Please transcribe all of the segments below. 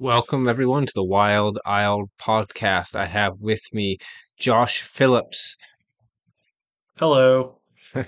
Welcome, everyone, to the Wild Isle podcast. I have with me Josh Phillips. Hello.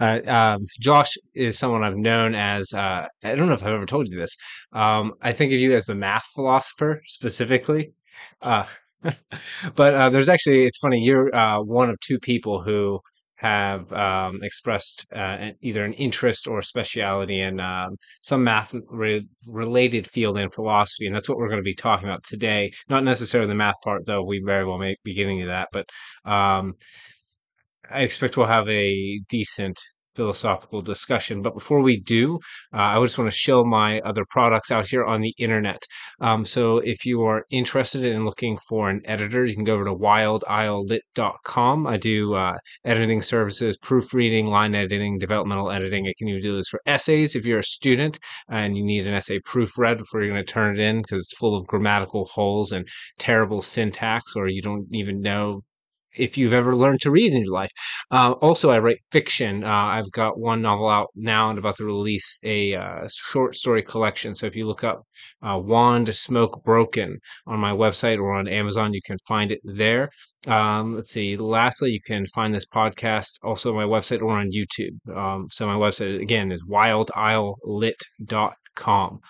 Uh, um, Josh is someone I've known as, uh, I don't know if I've ever told you this. Um, I think of you as the math philosopher specifically. Uh, but uh, there's actually, it's funny, you're uh, one of two people who have um, expressed uh, either an interest or speciality in um, some math re- related field in philosophy. And that's what we're going to be talking about today. Not necessarily the math part, though we very well may be getting to that. But um, I expect we'll have a decent philosophical discussion. But before we do, uh, I just want to show my other products out here on the internet. Um, so if you are interested in looking for an editor, you can go over to wildislelit.com. I do uh, editing services, proofreading, line editing, developmental editing. I can even do this for essays if you're a student and you need an essay proofread before you're going to turn it in because it's full of grammatical holes and terrible syntax, or you don't even know if you've ever learned to read in your life. Uh, also, I write fiction. Uh, I've got one novel out now and about to release a uh, short story collection. So if you look up uh, Wand Smoke Broken on my website or on Amazon, you can find it there. Um, let's see. Lastly, you can find this podcast also on my website or on YouTube. Um, so my website again is wildislelit.com.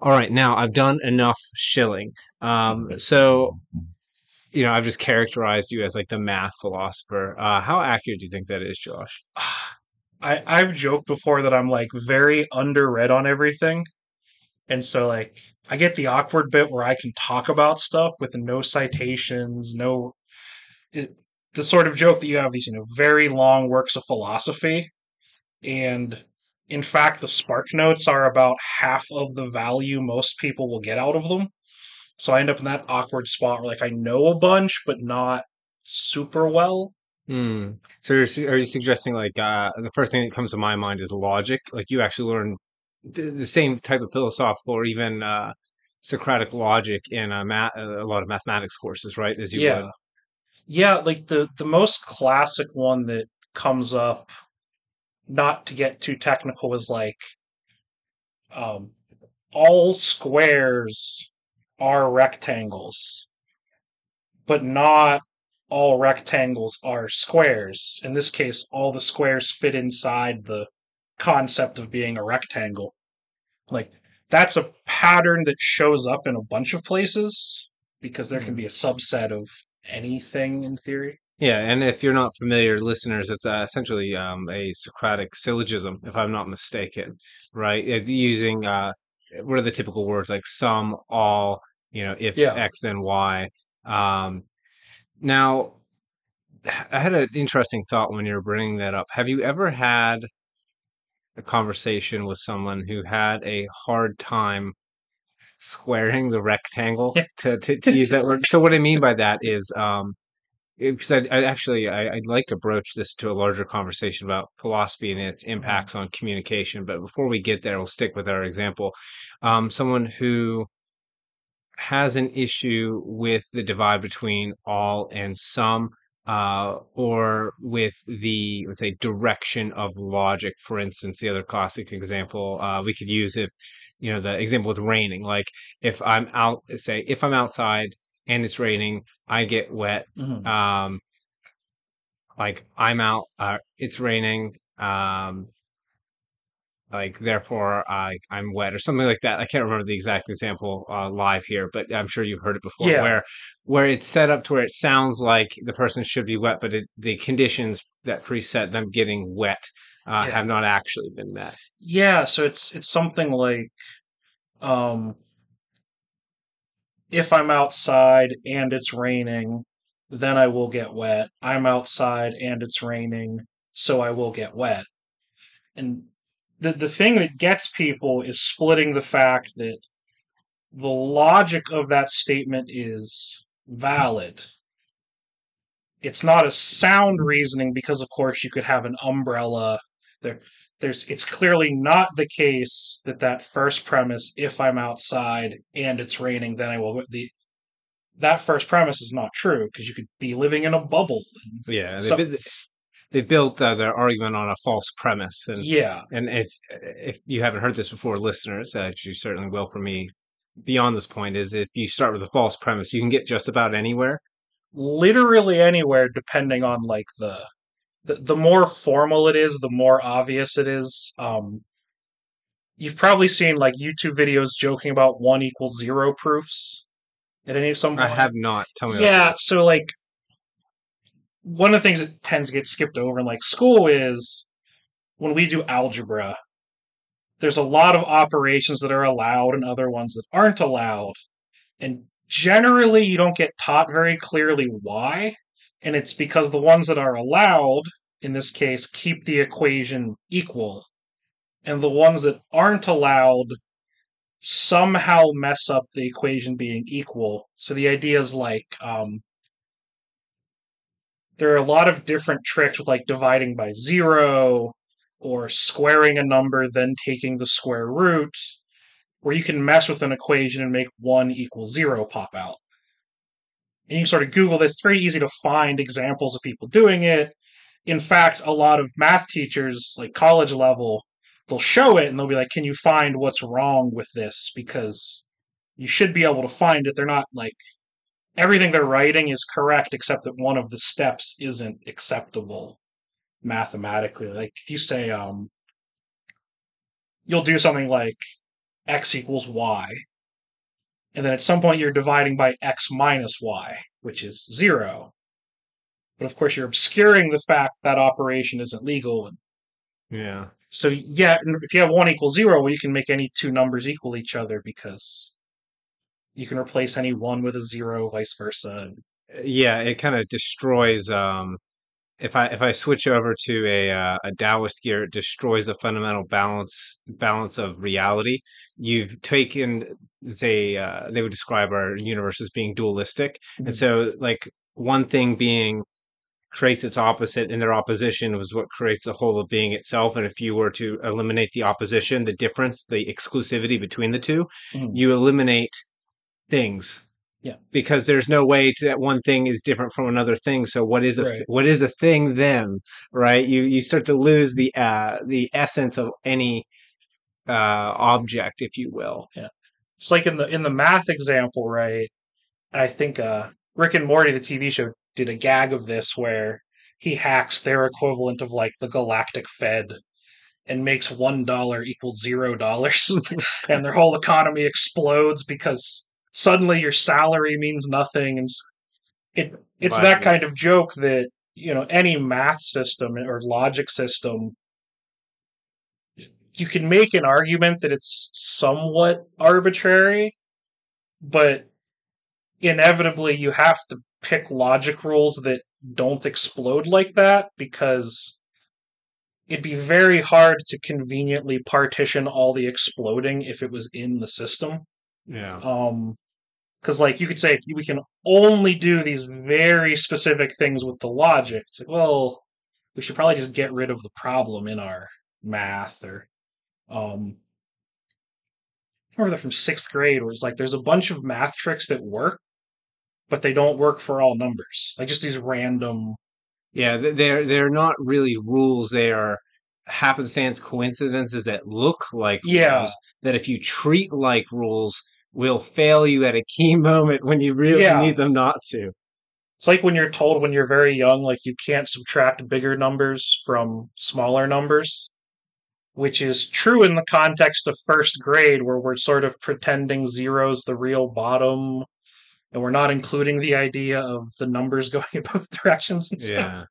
All right, now I've done enough shilling. Um, so you know, I've just characterized you as like the math philosopher. Uh, how accurate do you think that is, Josh? I I've joked before that I'm like very underread on everything. And so like I get the awkward bit where I can talk about stuff with no citations, no it, the sort of joke that you have these, you know, very long works of philosophy and in fact the spark notes are about half of the value most people will get out of them. So I end up in that awkward spot where like I know a bunch but not super well. Hmm. So are you suggesting like uh, the first thing that comes to my mind is logic? Like you actually learn the, the same type of philosophical or even uh, Socratic logic in a, ma- a lot of mathematics courses, right? As you would. Yeah. Yeah, like the the most classic one that comes up, not to get too technical, is like um, all squares are rectangles, but not all rectangles are squares. In this case, all the squares fit inside the concept of being a rectangle. Like that's a pattern that shows up in a bunch of places because there can Hmm. be a subset of anything in theory. Yeah, and if you're not familiar, listeners, it's uh, essentially um, a Socratic syllogism, if I'm not mistaken, right? It, using uh, what are the typical words like some, all, you know, if Yeah. X, then Y. Um, now, I had an interesting thought when you were bringing that up. Have you ever had a conversation with someone who had a hard time squaring the rectangle, to, to, to use that word? So what I mean by that is, um, because I, I actually I, I'd like to broach this to a larger conversation about philosophy and its Mhm. impacts on communication. But before we get there, we'll stick with our example. Um, someone who has an issue with the divide between all and some, uh, or with the let's say direction of logic. For instance, the other classic example uh, we could use if you know the example with raining. Like if I'm out, say if I'm outside and it's raining, I get wet. Mhm. Um, like I'm out, uh, it's raining. Um, like therefore I I'm wet or something like that. I can't remember the exact example uh, live here, but I'm sure you've heard it before. Yeah. Where where it's set up to where it sounds like the person should be wet, but it, the conditions that preset them getting wet uh, Yeah. have not actually been met. Yeah, so it's it's something like um if I'm outside and it's raining, then I will get wet. I'm outside and it's raining, so I will get wet. And the the thing that gets people is splitting the fact that the logic of that statement is valid. It's not a sound reasoning because of course you could have an umbrella there there's it's clearly not the case that that first premise if I'm outside and it's raining then I will the that first premise is not true because you could be living in a bubble. Yeah, they so they built uh, their argument on a false premise, and yeah, and if if you haven't heard this before, listeners, uh, you certainly will for me beyond this point is if you start with a false premise, you can get just about anywhere. Literally anywhere, depending on like the the, the more formal it is, the more obvious it is. Um, you've probably seen like YouTube videos joking about one equals zero proofs at any some point. I have not. Tell me. yeah, so like one of the things that tends to get skipped over in like school is when we do algebra, there's a lot of operations that are allowed and other ones that aren't allowed. And generally you don't get taught very clearly why. And it's because the ones that are allowed, in this case, keep the equation equal. And the ones that aren't allowed somehow mess up the equation being equal. So the idea is like um, there are a lot of different tricks with like dividing by zero or squaring a number, then taking the square root, where you can mess with an equation and make one equal zero pop out. And you can sort of Google this. It's very easy to find examples of people doing it. In fact, a lot of math teachers, like college level, they'll show it and they'll be like, Can you find what's wrong with this? Because you should be able to find it. They're not like everything they're writing is correct except that one of the steps isn't acceptable mathematically. Like if you say um you'll do something like x equals y, and then at some point you're dividing by x minus y, which is zero. But of course you're obscuring the fact that operation isn't legal. And Yeah. so yeah, if you have one equals zero, well you can make any two numbers equal each other because you can replace any one with a zero, vice versa. Yeah, it kind of destroys um if I if I switch over to a uh, a Taoist gear, it destroys the fundamental balance balance of reality. You've taken say uh, they would describe our universe as being dualistic, and Mhm. so like one thing being creates its opposite, and their opposition was what creates the whole of being itself. And if you were to eliminate the opposition, the difference, the exclusivity between the two, Mhm. you eliminate things Yeah. because there's no way to, that one thing is different from another thing so what is a Right. what is a thing then right you you start to lose the uh the essence of any uh object if you will Yeah. It's like in the in the math example, right? I think uh, Rick and Morty, the TV show, did a gag of this where he hacks their equivalent of like the Galactic Fed and makes one dollar equals zero dollars, and their whole economy explodes because suddenly your salary means nothing, and it it's that kind of joke that you know any math system or logic system you can make an argument that it's somewhat arbitrary, but inevitably you have to pick logic rules that don't explode like that because it'd be very hard to conveniently partition all the exploding if it was in the system. yeah Um, because like you could say we can only do these very specific things with the logic. It's like, well, we should probably just get rid of the problem in our math or um I remember that from sixth grade where it's like there's a bunch of math tricks that work, but they don't work for all numbers. Like just these random yeah they're they're not really rules they are happenstance coincidences that look like Yeah. rules that if you treat like rules will fail you at a key moment when you really Yeah. need them not to it's like when you're told when you're very young, like you can't subtract bigger numbers from smaller numbers, which is true in the context of first grade, where we're sort of pretending zero's the real bottom, and we're not including the idea of the numbers going in both directions and stuff. yeah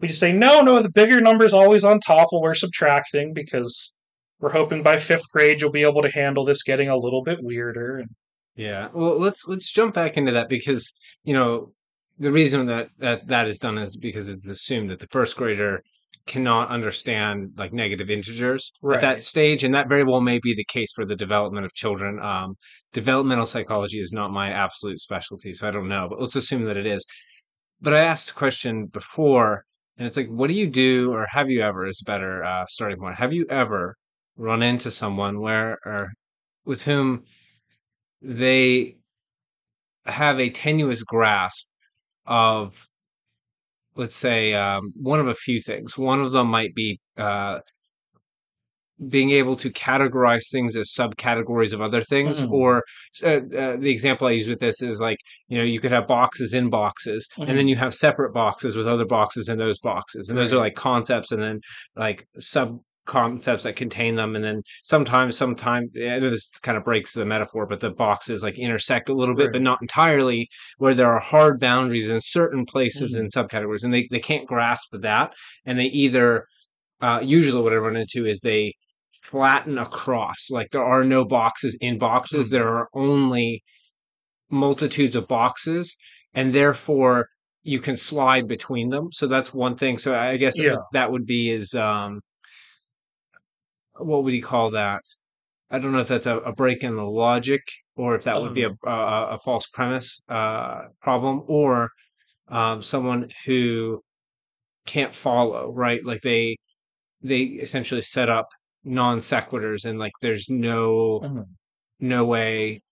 We just say, no, no, the bigger number's always on top while we're subtracting because we're hoping by fifth grade you'll be able to handle this getting a little bit weirder. Yeah. Well, let's let's jump back into that because, you know, the reason that that, that is done is because it's assumed that the first grader cannot understand like negative integers at that stage, and that very well may be the case for the development of children. Um, developmental psychology is not my absolute specialty, so I don't know, but let's assume that it is. But I asked a question before, and it's like, what do you do, or have you ever, is a better uh, starting point. Have you ever run into someone where, or with whom they have a tenuous grasp of, let's say, um, one of a few things. One of them might be uh, being able to categorize things as subcategories of other things Mhm. or uh, uh, the example i use with this is like you know you could have boxes in boxes and then you have separate boxes with other boxes in those boxes and those are like concepts and then like sub concepts that contain them and then sometimes sometimes know this kind of breaks the metaphor but the boxes like intersect a little bit but not entirely where there are hard boundaries in certain places Mhm. in subcategories and they, they can't grasp that and they either uh, usually what I run into is they flatten across. Like there are no boxes in boxes. Mhm. There are only multitudes of boxes, and therefore you can slide between them. So that's one thing. So I guess Yeah. that would be is um, what would you call that? I don't know if that's a, a break in the logic or if that would be a, Uh-huh. a, a false premise uh, problem or um, someone who can't follow, right? Like they they essentially set up non sequiturs and like there's no Mhm. no way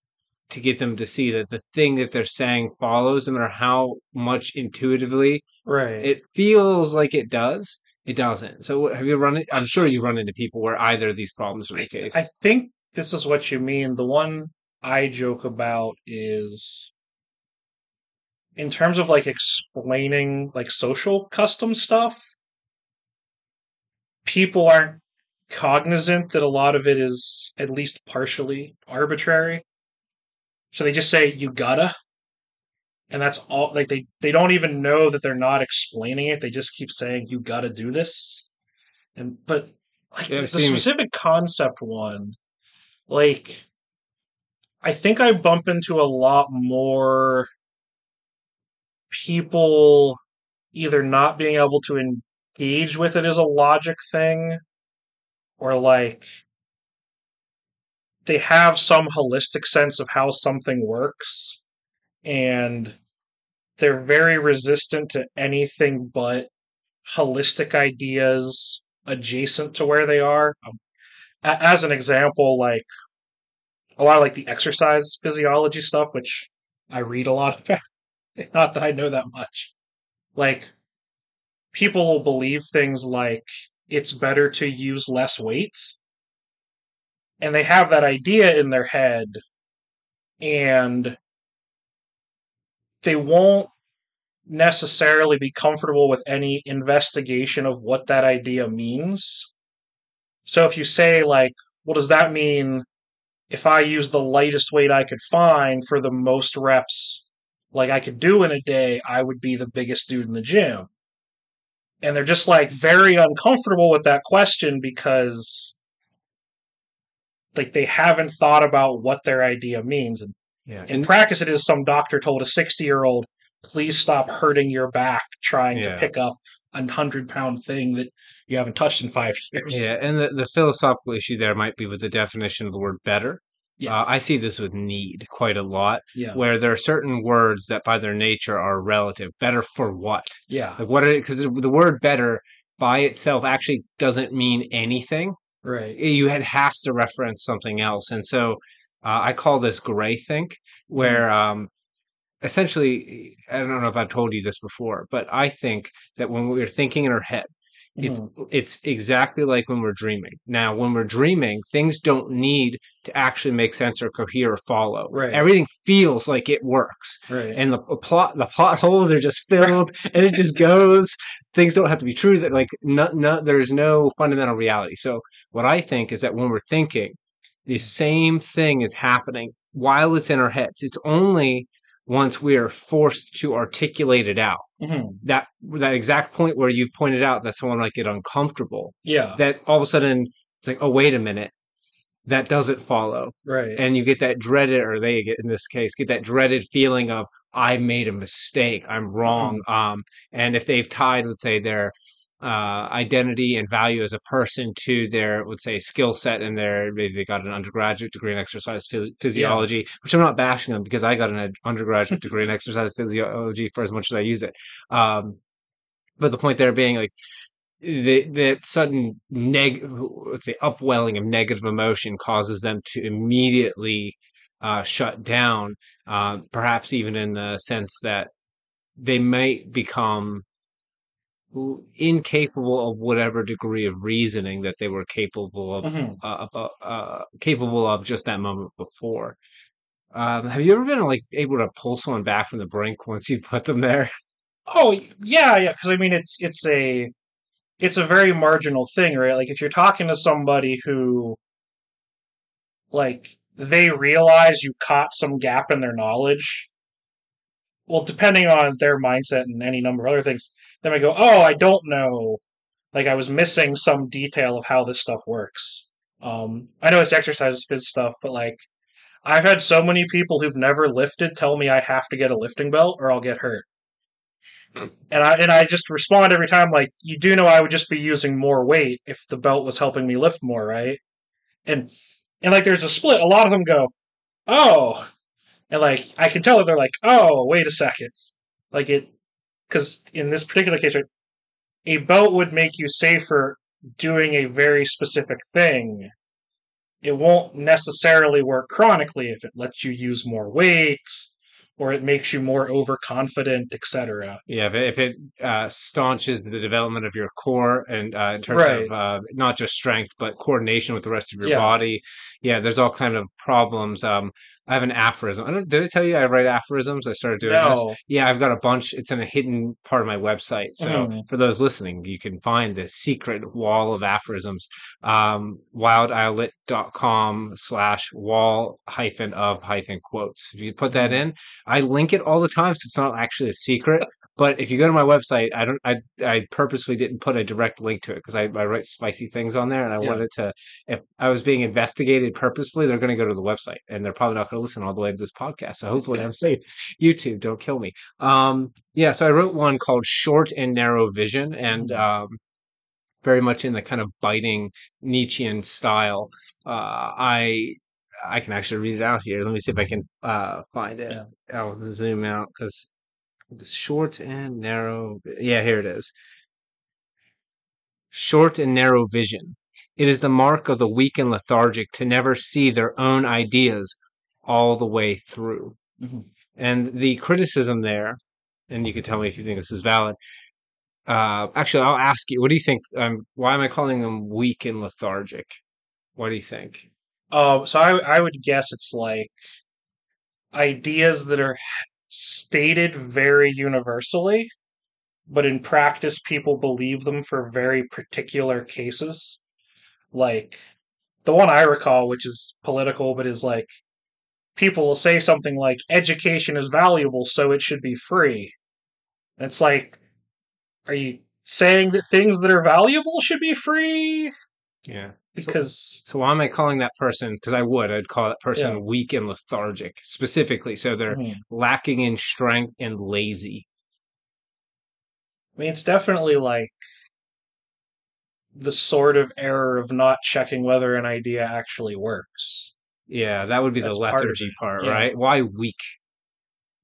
to get them to see that the thing that they're saying follows no matter how much intuitively Right. it feels like it does it doesn't so have you run it i'm sure you run into people where either of these problems are the case I think this is what you mean. The one I joke about is in terms of like explaining like social custom stuff, people aren't cognizant that a lot of it is at least partially arbitrary. So they just say you gotta and that's all like they they don't even know that they're not explaining it. They just keep saying you gotta do this. And but like Yeah, the specific concept one, like I think I bump into a lot more people either not being able to engage with it as a logic thing or like they have some holistic sense of how something works and they're very resistant to anything but holistic ideas adjacent to where they are. Um, as an example like a lot of like the exercise physiology stuff which i read a lot about not that i know that much. Like people will believe things like it's better to use less weight and they have that idea in their head and they won't necessarily be comfortable with any investigation of what that idea means. So if you say like what does that mean if i use the lightest weight i could find for the most reps like i could do in a day i would be the biggest dude in the gym? And they're just like very uncomfortable with that question because like they haven't thought about what their idea means. And yeah. In practice it is some doctor told a 60 year old please stop hurting your back trying Yeah. to pick up a hundred pound thing that you haven't touched in five years. Yeah and the, the philosophical issue there might be with the definition of the word better. Yeah. uh, i see this with need quite a lot yeah. where there are certain words that by their nature are relative. Better for what? Yeah. Like what because the word better by itself actually doesn't mean anything. Right. You had has to reference something else and so uh, i call this gray think where um essentially i don't know if i've told you this before but i think that when we're thinking in our head it's Mhm. it's exactly like when we're dreaming. Now when we're dreaming things don't need to actually make sense or cohere or follow. Right. everything feels like it works right. and the plot the plot holes are just filled and it just goes. Things don't have to be true that like no, no there's no fundamental reality. So what i think is that when we're thinking the same thing is happening while it's in our heads. It's only once we are forced to articulate it out. Mhm. that that exact point where you pointed out that someone might get uncomfortable yeah. that all of a sudden it's like oh wait a minute. That doesn't follow. Right. And you get that dreaded or they get in this case get that dreaded feeling of i made a mistake. I'm wrong. Um and if they've tied let's say their uh identity and value as a person to their let's say skill set and their maybe they got an undergraduate degree in exercise phys- physiology which i'm not bashing them because i got an ed- undergraduate degree in exercise physiology for as much as i use it. Um but the point there being like the, that sudden neg let's say upwelling of negative emotion causes them to immediately uh, shut down uh, perhaps even in the sense that they might become incapable of whatever degree of reasoning that they were capable of Mhm. uh, uh, uh, capable of just that moment before. Um, have you ever been like able to pull someone back from the brink once you put them there? Oh yeah, yeah. Because I mean, it's it's a it's a very marginal thing, right? Like if you're talking to somebody who like they realize you caught some gap in their knowledge. Well, depending on their mindset and any number of other things, they might go, "Oh, I don't know. Like I was missing some detail of how this stuff works." Um, I know it's exercises, phys stuff, but like I've had so many people who've never lifted tell me I have to get a lifting belt or I'll get hurt. Hmm. And I and I just respond every time like, you do know I would just be using more weight if the belt was helping me lift more, right? And and like there's a split. A lot of them go, "Oh," and like I can tell that they're like, "Oh, wait a second. Like it, because in this particular case, right, a belt would make you safer doing a very specific thing. It won't necessarily work chronically if it lets you use more weight or it makes you more overconfident, etc. Yeah, if it, if it uh, staunches the development of your core and uh, in terms Right. of uh, not just strength but coordination with the rest of your Yeah. body, yeah, there's all kind of problems. Um, I have an aphorism. I don't. Did I tell you I write aphorisms? I started doing this. Yeah, I've got a bunch. It's in a hidden part of my website. So Mhm. for those listening, you can find the secret wall of aphorisms. Um, wildislelit.com slash wall hyphen of hyphen quotes. If you put that Mhm. in, I link it all the time, so it's not actually a secret. But if you go to my website, I don't. I I purposely didn't put a direct link to it because I, I write spicy things on there, and I Yeah. wanted to. If I was being investigated purposefully, they're going to go to the website, and they're probably not going to listen all the way to this podcast. So hopefully, I'm safe. YouTube, don't kill me. Um, yeah. So I wrote one called "Short and Narrow Vision," and Mhm. um, very much in the kind of biting Nietzschean style. Uh, I I can actually read it out here. Let me see if I can uh, find it. Yeah. I'll zoom out because short and narrow. Yeah, here it is. Short and narrow vision. It is the mark of the weak and lethargic to never see their own ideas all the way through. Mhm. And the criticism there, and you can tell me if you think this is valid. Uh, actually, I'll ask you. What do you think? Um, why am I calling them weak and lethargic? What do you think? Um, so I I would guess it's like ideas that are stated very universally, but in practice people believe them for very particular cases. Like the one I recall, which is political, but is like people will say something like education is valuable, so it should be free. And it's like, are you saying that things that are valuable should be free? Yeah. Because So why am I calling that person? Because I would, I'd call that person Yeah. weak and lethargic specifically. So they're Mhm. lacking in strength and lazy. I mean, it's definitely like the sort of error of not checking whether an idea actually works. Yeah, that would be That's the lethargy it, part, yeah. right? Why weak?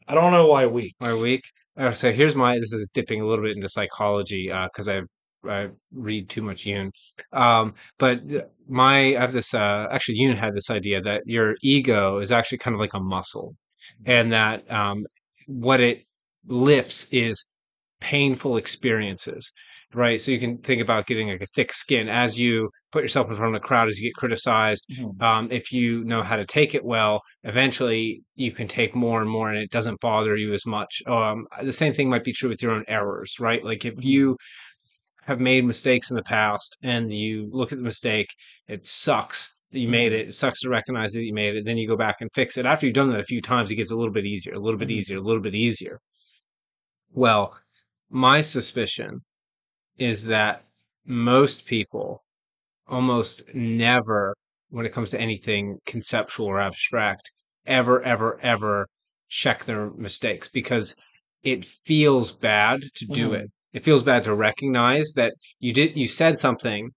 I don't know why weak. Why weak? Oh, so here's my. This is dipping a little bit into psychology because I I read too much Jung. Um, but my I have this. Uh, actually, Jung had this idea that your ego is actually kind of like a muscle, and that um, what it lifts is painful experiences, right? So you can think about getting like a thick skin as you put yourself in front of a crowd, as you get criticized. Um, if you know how to take it well, eventually you can take more and more, and it doesn't bother you as much. Um, the same thing might be true with your own errors, right? Like if you have made mistakes in the past and you look at the mistake, it sucks that you made it. It sucks to recognize that you made it. Then you go back and fix it. After you've done that a few times, it gets a little bit easier, a little bit Mhm. easier, a little bit easier. Well, my suspicion is that most people almost never, when it comes to anything conceptual or abstract, ever, ever, ever check their mistakes because it feels bad to do Mhm. it. It feels bad to recognize that you did, you said something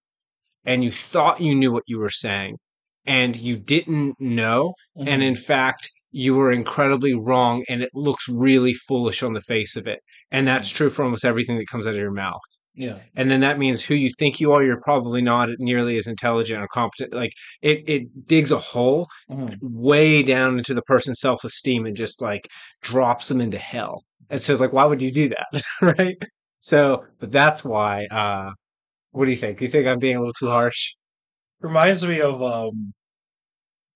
and you thought you knew what you were saying and you didn't know. And in fact, you were incredibly wrong and it looks really foolish on the face of it. And that's true for almost everything that comes out of your mouth. yeah, And then that means who you think you are, you're probably not nearly as intelligent or competent. Like it, it digs a hole Mhm. way down into the person's self esteem and just like drops them into hell. And so it's like, why would you do that? right? So, but that's why. Uh, what do you think? Do you think I'm being a little too harsh? Reminds me of um,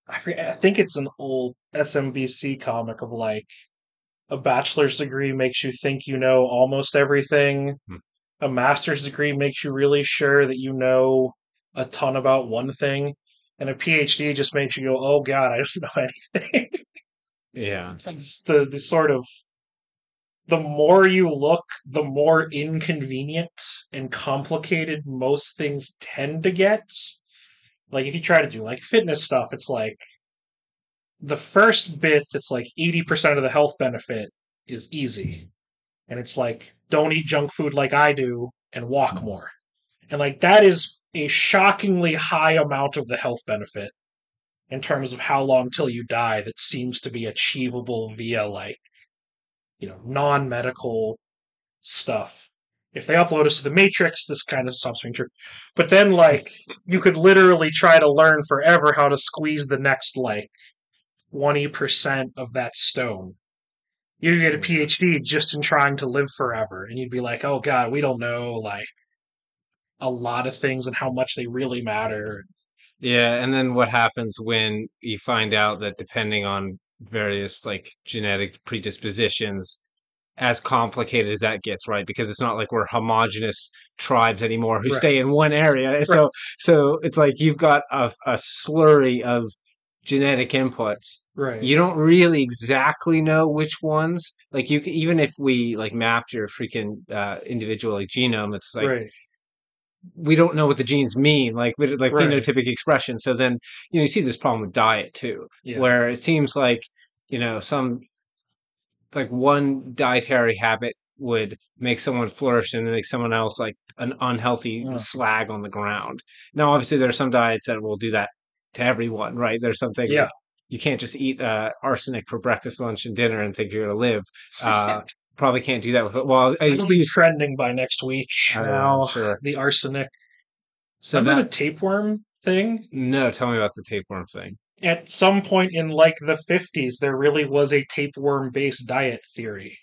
I, forget- I think it's an old SMBC comic of like a bachelor's degree makes you think you know almost everything. Hmm. A master's degree makes you really sure that you know a ton about one thing, and a PhD just makes you go, "Oh God, I don't know anything." Yeah. it's the the sort of the more you look, the more inconvenient and complicated most things tend to get. Like if you try to do like fitness stuff, it's like the first bit that's like 80% of the health benefit is easy. And it's like, don't eat junk food like I do and walk hmm. more. And like that is a shockingly high amount of the health benefit in terms of how long till you die that seems to be achievable via like, you know, non medical stuff. If they upload us to the Matrix, this kind of stops being true. But then, like, you could literally try to learn forever how to squeeze the next, like, 20% of that stone. You get a mm. PhD just in trying to live forever, and you'd be like, oh god, we don't know, like, a lot of things and how much they really matter. Yeah, and then what happens when you find out that depending on various like genetic predispositions, as complicated as that gets, right? Because it's not like we're homogenous tribes anymore who Right. stay in one area. So so it's like you've got a, a slurry of genetic inputs. Right. You don't really exactly know which ones. Like you, can, even if we like mapped your freaking uh, individual like genome, it's like right. We don't know what the genes mean, like like Right. phenotypic expression. So then you know you see this problem with diet too, Yeah. where it seems like you know some like one dietary habit would make someone flourish and make someone else like an unhealthy Yeah. slag on the ground. Now, obviously, there are some diets that will do that to everyone, right? There's something Yeah. you can't just eat uh, arsenic for breakfast, lunch, and dinner and think you're gonna live. Uh, probably can't do that with well. I, It'll be trending by next week. Now, sure. the arsenic. So Remember that the tapeworm thing? no, tell me about the tapeworm thing. At some point in like the 50s, there really was a tapeworm based diet theory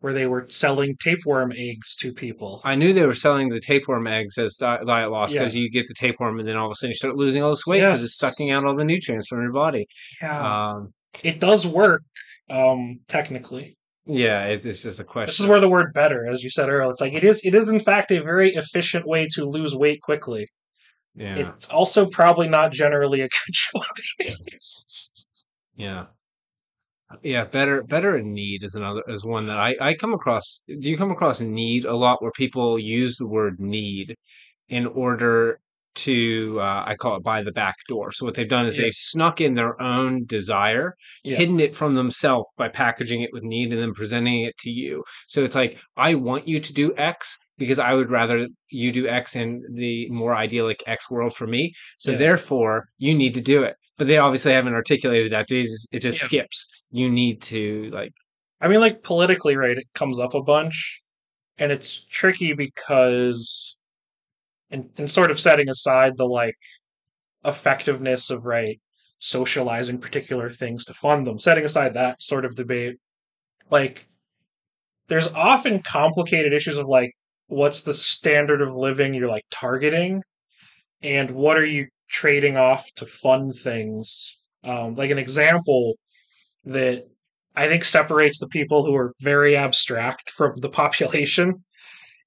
where they were selling tapeworm eggs to people. I knew they were selling the tapeworm eggs as diet loss Yeah. because you get the tapeworm and then all of a sudden you start losing all this weight because it's sucking out all the nutrients from your body. Yeah. Um, it does work, um, technically. Yeah, it's, it's just a question. This is where the word better, as you said earlier, it's like it is it is in fact a very efficient way to lose weight quickly. yeah, It's also probably not generally a good choice. yeah, yeah. Better, better in need is another is one that I I come across. Do you come across need a lot where people use the word need in order to uh, I call it by the back door. So what they've done is Yeah. they've snuck in their own desire Yeah. hidden it from themselves by packaging it with need and then presenting it to you. So it's like, I want you to do X because I would rather you do X in the more idyllic X world for me. So Yeah. therefore, you need to do it. But they obviously haven't articulated that. They just, it just skips. You need to like, I mean, like politically, right? It comes up a bunch, and it's tricky because, and and sort of setting aside the like effectiveness of right socializing particular things to fund them, setting aside that sort of debate, like there's often complicated issues of like what's the standard of living you're like targeting, and what are you trading off to fund things. Um, like an example that I think separates the people who are very abstract from the population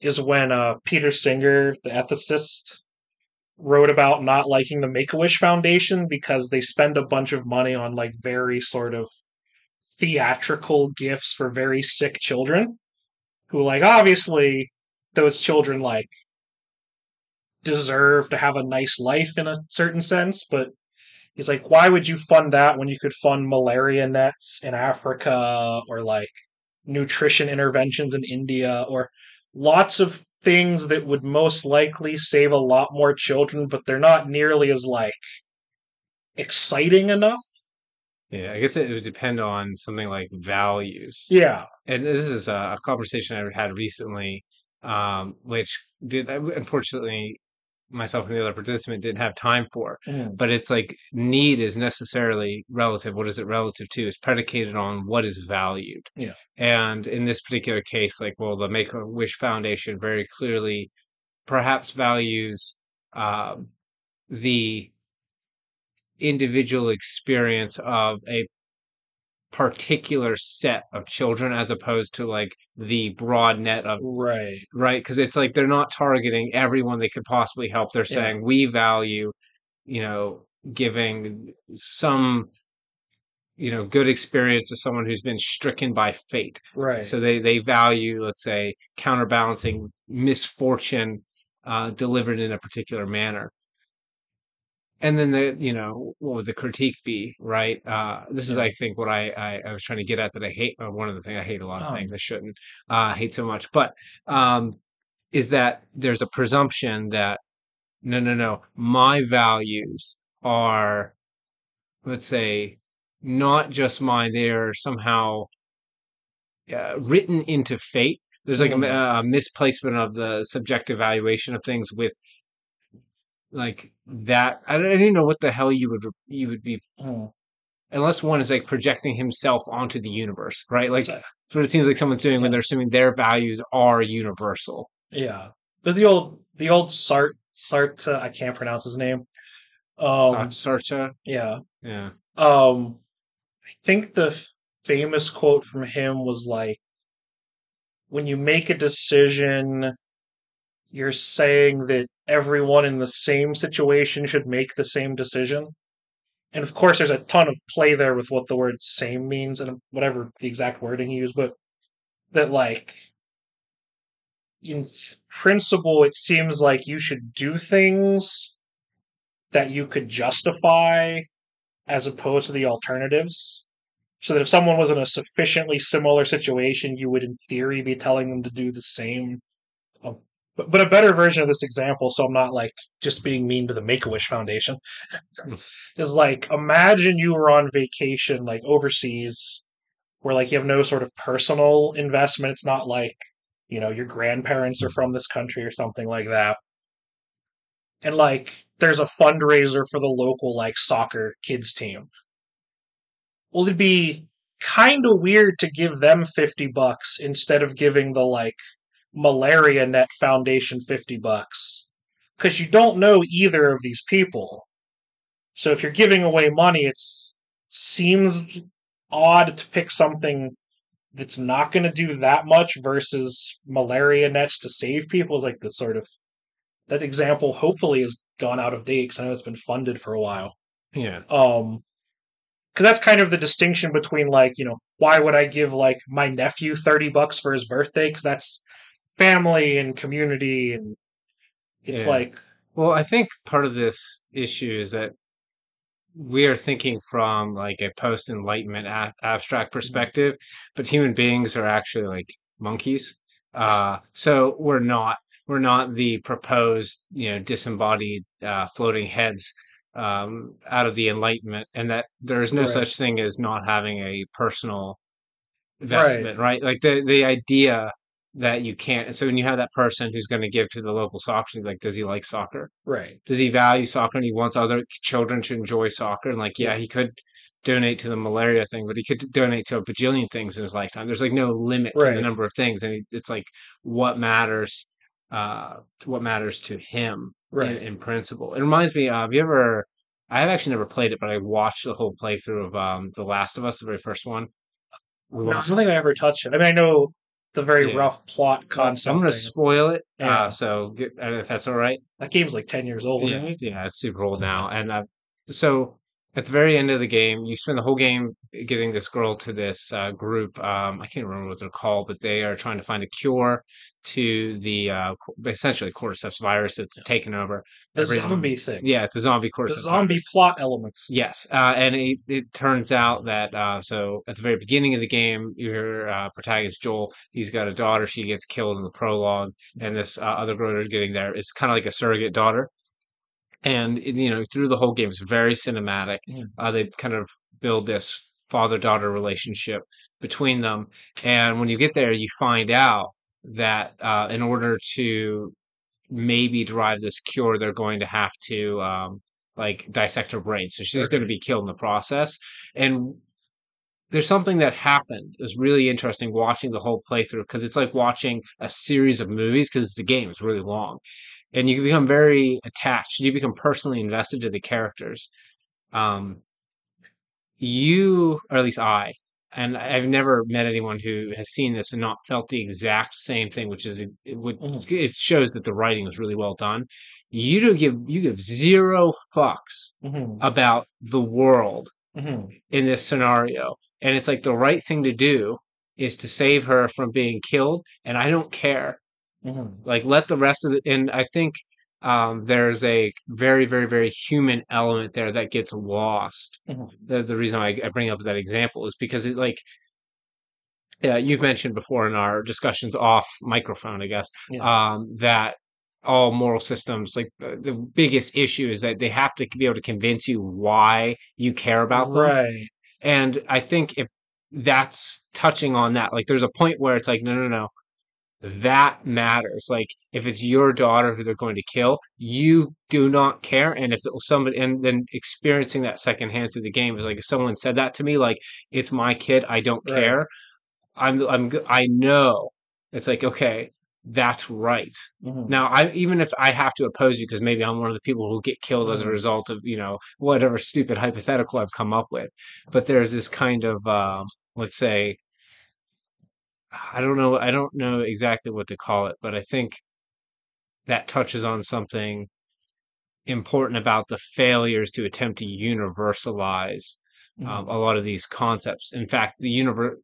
is when uh, Peter Singer, the ethicist, wrote about not liking the Make a Wish Foundation because they spend a bunch of money on like very sort of theatrical gifts for very sick children who like obviously those children like deserve to have a nice life in a certain sense but he's like why would you fund that when you could fund malaria nets in africa or like nutrition interventions in india or lots of things that would most likely save a lot more children but they're not nearly as like exciting enough yeah, I guess it would depend on something like values. yeah and this is a, a conversation I had recently, um, which did unfortunately myself and the other participant didn't have time for. Mm. But it's like need is necessarily relative. What is it relative to? It's predicated on what is valued. Yeah. And in this particular case, like, well, the Make a Wish Foundation very clearly perhaps values um, the individual experience of a particular set of children as opposed to like the broad net of Right. right because it's like they're not targeting everyone they could possibly help they're Yeah. saying we value you know giving some you know good experience to someone who's been stricken by fate Right. so they they value let's say counterbalancing misfortune uh delivered in a particular manner and then the you know what would the critique be right uh this is i think what i i, I was trying to get at that i hate uh, one of the things i hate a lot of Oh. things i shouldn't uh hate so much but um is that there's a presumption that no no no my values are let's say not just mine they're somehow uh, written into fate there's like a, Mm. a misplacement of the subjective valuation of things with like that I I don't know what the hell you would you would be Mm. unless one is like projecting himself onto the universe right like So- that's what it seems like someone's doing when they're assuming their values are universal yeah. There's the old the old Sart Sart I can't pronounce his name. Um Sarcha yeah. yeah Um I think the f- famous quote from him was like when you make a decision you're saying that everyone in the same situation should make the same decision. And of course there's a ton of play there with what the word same means and whatever the exact wording he used, but that like in principle it seems like you should do things that you could justify as opposed to the alternatives. So that if someone was in a sufficiently similar situation, you would, in theory, be telling them to do the same. Um, But, but a better version of this example, so I'm not like just being mean to the Make a Wish Foundation, is like imagine you were on vacation, like overseas, where like you have no sort of personal investment. It's not like you know your grandparents are from this country or something like that and like there's a fundraiser for the local like soccer kids team well it'd be kind of weird to give them 50 bucks instead of giving the like malaria net foundation 50 bucks. Because you don't know either of these people. So if you're giving away money it's seems odd to pick something that's not going to do that much versus malaria nets to save people is like the sort of that example hopefully has gone out of date because I know it's been funded for a while. yeah. Um, because that's kind of the distinction between like you know why would I give like my nephew thirty bucks for his birthday? Because that's family and community and it's Yeah. like Well, I think part of this issue is that we are thinking from like a post enlightenment a- abstract perspective, but human beings are actually like monkeys. Uh, so we're not we're not the proposed you know disembodied uh, floating heads um, out of the enlightenment, and that there is no Right. such thing as not having a personal investment, right? Like the the idea that you can't. And so when you have that person who's going to give to the local soccer, like, does he like soccer? right. Does he value soccer and he wants other children to enjoy soccer? And like yeah he could donate to the malaria thing but he could donate to a bajillion things in his lifetime. There's like no limit to the number of things and it's like what matters uh what matters to him right. in, in principle. It reminds me of have you ever i have actually never played it but i watched the whole playthrough of um the last of us the very first one. We no, I don't think I ever touched. It. I mean, I know the very Yeah. rough plot concept. i'm gonna spoil it Yeah. uh so if that's all right that game's like ten years old. Yeah, yeah, it's super old now. And uh, so at the very end of the game, you spend the whole game getting this girl to this uh, group. Um, I can't remember what they're called, but they are trying to find a cure to the uh, essentially cordyceps virus that's taken over. the everyone. zombie thing. Yeah, the zombie the zombie virus. plot elements. Yes, uh, and it, it turns out that uh, so at the very beginning of the game, your uh, protagonist Joel, he's got a daughter. She gets killed in the prologue, and this uh, other girl they're getting there is kind of like a surrogate daughter. And you know, through the whole game, it's very cinematic. Mm. Uh, they kind of build this father-daughter relationship between them, and when you get there, you find out that uh, in order to maybe derive this cure, they're going to have to um, like dissect her brain, so she's going to be killed in the process. And there's something that happened. It was really interesting watching the whole playthrough because it's like watching a series of movies because the game is really long, and you become very attached. You become personally invested to the characters. Um, you, or at least I, and I've never met anyone who has seen this and not felt the exact same thing, which is it, it Mhm. it shows that the writing was really well done. You do give you give zero fucks Mhm. about the world Mhm. in this scenario, and it's like the right thing to do is to save her from being killed, and I don't care. Mhm. Like let the rest of the and I think um, there's a very very very human element there that gets lost Mhm. the, the reason I, I bring up that example is because it like yeah you've mentioned before in our discussions off microphone i guess um that all moral systems like the, the biggest issue is that they have to be able to convince you why you care about them Right. and i think if that's touching on that like there's a point where it's like no no no that matters like if it's your daughter who they're going to kill you do not care and if it was somebody and then experiencing that secondhand through the game is like if someone said that to me like it's my kid i don't Right. care i'm i'm i know it's like okay that's right Mhm. now i even if i have to oppose you because maybe i'm one of the people who get killed as a Mhm. result of you know whatever stupid hypothetical i've come up with but there's this kind of um let's say I don't know. I don't know exactly what to call it, but I think that touches on something important about the failures to attempt to universalize um, Mhm. a lot of these concepts. In fact, the univer-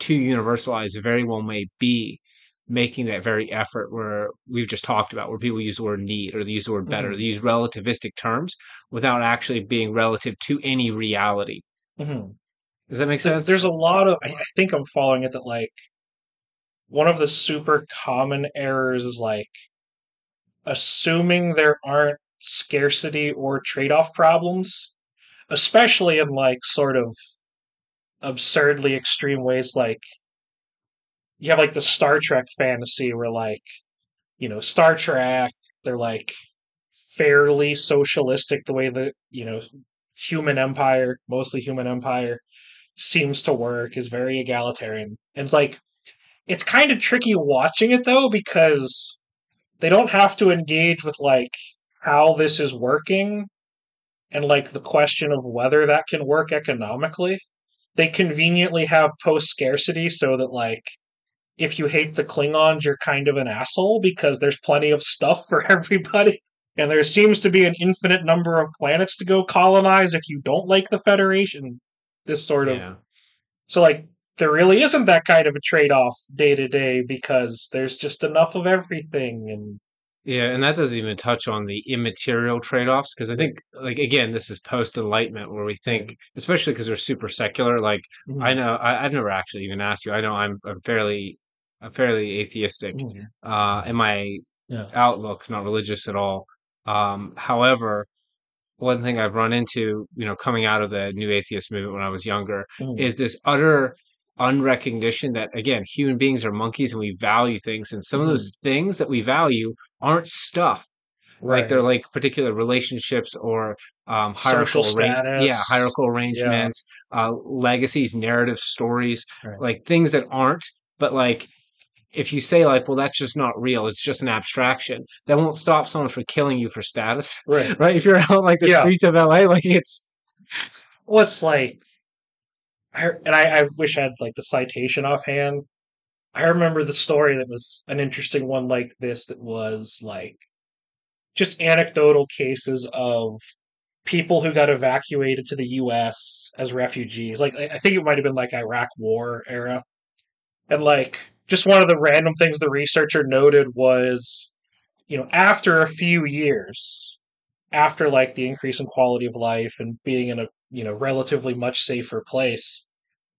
to universalize very well may be making that very effort where we've just talked about, where people use the word need or they use the word better, Mhm. they use relativistic terms without actually being relative to any reality. Mhm. Does that make sense? There's a lot of. I think I'm following it that like one of the super common errors is like assuming there aren't scarcity or trade-off problems, especially in like sort of absurdly extreme ways. Like you have like the Star Trek fantasy where like you know Star Trek they're like fairly socialistic the way that you know human empire mostly human empire seems to work is very egalitarian and like it's kind of tricky watching it though because they don't have to engage with like how this is working and like the question of whether that can work economically they conveniently have post scarcity so that like if you hate the klingons you're kind of an asshole because there's plenty of stuff for everybody and there seems to be an infinite number of planets to go colonize if you don't like the federation this sort of yeah. so like there really isn't that kind of a trade-off day to day because there's just enough of everything and Yeah, and that doesn't even touch on the immaterial trade-offs because I think, like, again, this is post-enlightenment where we think, especially because we're super secular. Like, I know I, I've never actually even asked you. I know I'm, I'm fairly, I'm fairly atheistic Mhm. uh, in my Yeah. outlook, not religious at all. Um, however, one thing I've run into, you know, coming out of the new atheist movement when I was younger, Mhm. is this utter unrecognition that again human beings are monkeys and we value things and some of those things that we value aren't stuff. Right. like they're like particular relationships or um hierarchical yeah hierarchical arrangements uh legacies narrative stories Right. like things that aren't. But like if you say like well that's just not real it's just an abstraction that won't stop someone from killing you for status right. right? If you're out like the Yeah. streets of la like it's well it's like I, and I, I wish I had like the citation offhand. I remember the story that was an interesting one like this that was like just anecdotal cases of people who got evacuated to the us as refugees. Like i I think it might have been like iraq war era. And like just one of the random things the researcher noted was you know after a few years after like the increase in quality of life and being in a you know relatively much safer place.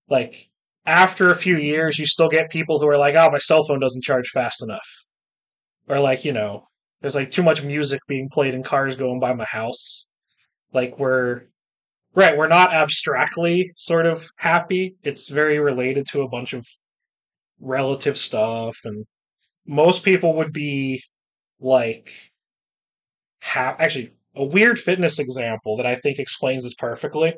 Like after a few years you still get people who are like oh my cell phone doesn't charge fast enough. Or like you know there's like too much music being played in cars going by my house. Like we're right we're not abstractly sort of happy. It's very related to a bunch of relative stuff and most people would be like how actually a weird fitness example that I think explains this perfectly.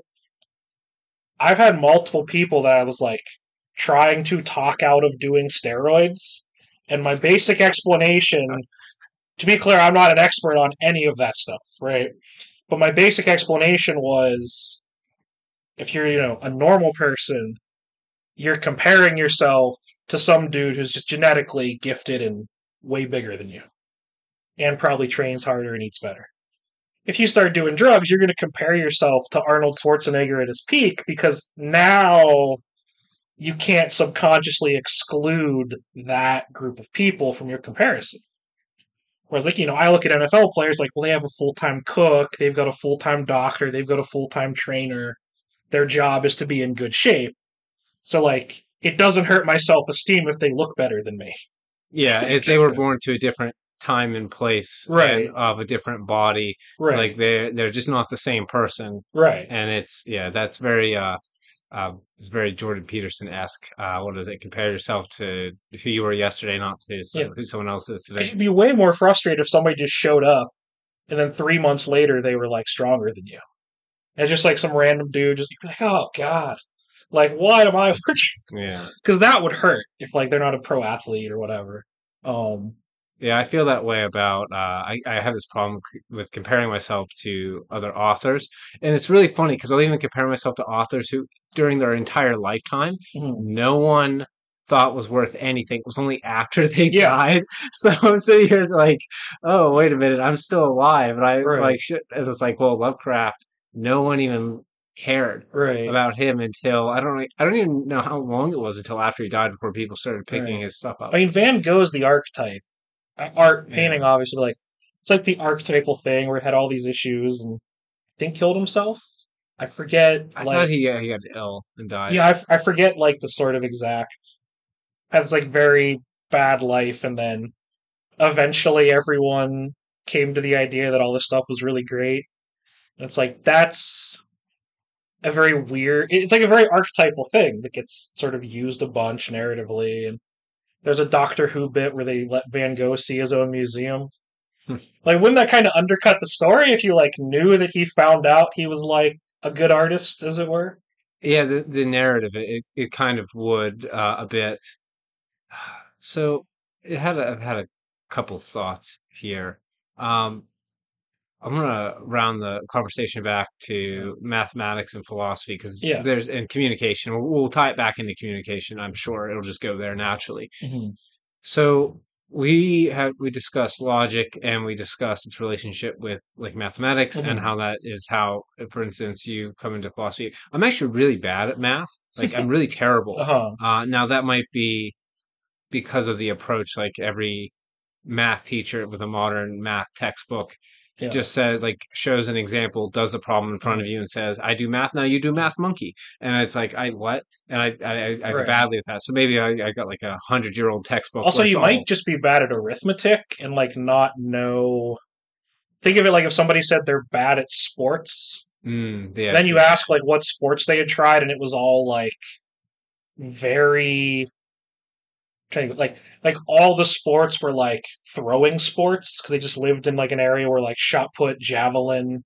I've had multiple people that I was like trying to talk out of doing steroids, and my basic explanation to be clear, I'm not an expert on any of that stuff, right? But my basic explanation was if you're, you know, a normal person, you're comparing yourself to some dude who's just genetically gifted and way bigger than you and probably trains harder and eats better. If you start doing drugs, you're going to compare yourself to Arnold Schwarzenegger at his peak because now you can't subconsciously exclude that group of people from your comparison. Whereas, like, you know, I look at NFL players like, well, they have a full time cook, they've got a full time doctor, they've got a full time trainer. Their job is to be in good shape. So, like, it doesn't hurt my self esteem if they look better than me. Yeah, if they were born to a different time and place Right. and of a different body, Right. like they're they're just not the same person. right. And it's yeah, that's very uh uh, it's very Jordan Peterson esque. Uh, what is it? Compare yourself to who you were yesterday, not to some, Yeah. who someone else is today. It'd be way more frustrated if somebody just showed up and then three months later they were like stronger than you. And it's just like some random dude just like, oh God. Like, why am I working? Yeah, Because that would hurt if like they're not a pro athlete or whatever. Um yeah, I feel that way about. Uh, I I have this problem c- with comparing myself to other authors, and it's really funny because I'll even compare myself to authors who, during their entire lifetime, mhm. no one thought was worth anything. It was only after they Yeah. died. So I'm sitting here like, oh, wait a minute, I'm still alive. And I Right. like shit. And it's like, well, Lovecraft, no one even cared right. about him until I don't I don't even know how long it was until after he died before people started picking Right. his stuff up. I mean, Van Gogh's the archetype. Uh, Art Yeah. painting, obviously, like it's like the archetypal thing where he had all these issues and I think killed himself. I forget. I like, thought he uh, he got ill and died. yeah, I, f- I forget like the sort of exact. Had this like very bad life, and then eventually everyone came to the idea that all this stuff was really great. And it's like that's a very weird. It's like a very archetypal thing that gets sort of used a bunch narratively. And there's a Doctor Who bit where they let Van Gogh see his own museum. Hmm. like, wouldn't that kind of undercut the story if you like knew that he found out he was like a good artist, as it were? Yeah, the the narrative it it, it kind of would uh, a bit. So it had a, I've had a couple thoughts here. Um, I'm gonna round the conversation back to mathematics and philosophy because Yeah. there's and communication. We'll, we'll tie it back into communication. I'm sure it'll just go there naturally. So we have we discussed logic and we discussed its relationship with like mathematics and Mhm. how that is how, for instance, you come into philosophy. I'm actually really bad at math. Like I'm really terrible. Uh-huh. Uh, now that might be because of the approach. Like every math teacher with a modern math textbook Yeah. just says like shows an example, does a problem in front of you, and says, "I do math now. You do math, monkey." And it's like, I what? And I I, I, I Right. badly at that. So maybe I, I got like a hundred year old textbook. Also, you all- might just be bad at arithmetic and like not know. Think of it like if somebody said they're bad at sports, Mm, yeah. then you ask like what sports they had tried, and it was all like very trying to- like like all the sports were like throwing sports because they just lived in like an area where like shot put, javelin,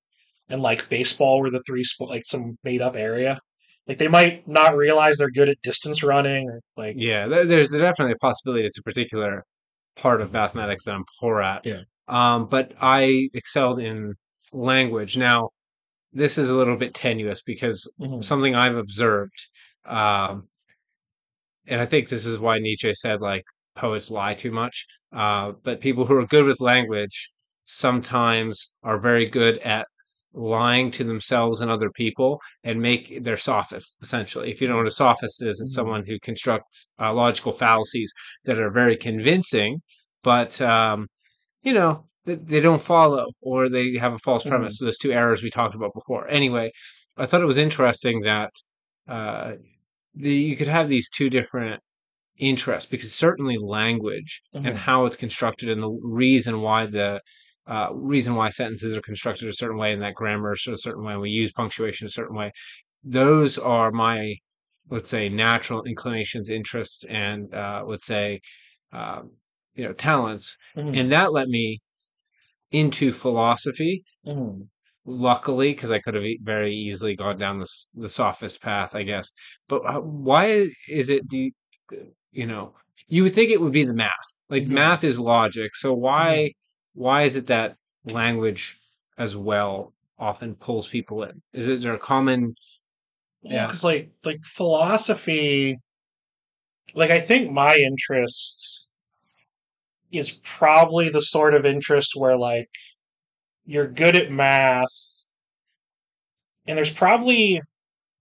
and like baseball were the three sport like some made up area. Like they might not realize they're good at distance running or like Yeah, there's definitely a possibility it's a particular part of mathematics that I'm poor at. Yeah. Um, but I excelled in language. Now, this is a little bit tenuous because Mhm. something I've observed, um, and I think this is why Nietzsche said like poets lie too much. Uh, but people who are good with language sometimes are very good at lying to themselves and other people and make their sophists essentially. If you know what a sophist is, it's Mhm. someone who constructs uh, logical fallacies that are very convincing, but um, you know they, they don't follow or they have a false premise. Mhm. So those two errors we talked about before. Anyway, I thought it was interesting that uh, the, you could have these two different interests because certainly language Mhm. and how it's constructed and the reason why the uh, reason why sentences are constructed a certain way and that grammar is a certain way and we use punctuation a certain way those are my let's say natural inclinations interests and uh, let's say um, you know talents Mhm. and that let me into philosophy. Mhm. Luckily, because I could have very easily gone down this the sophist path, I guess. But uh, why is it? Do you, you know? You would think it would be the math. Like Mhm. math is logic. So why why is it that language as well often pulls people in? Is it there a common? Yeah, Yeah. because like like philosophy, like I think my interest is probably the sort of interest where like you're good at math, and there's probably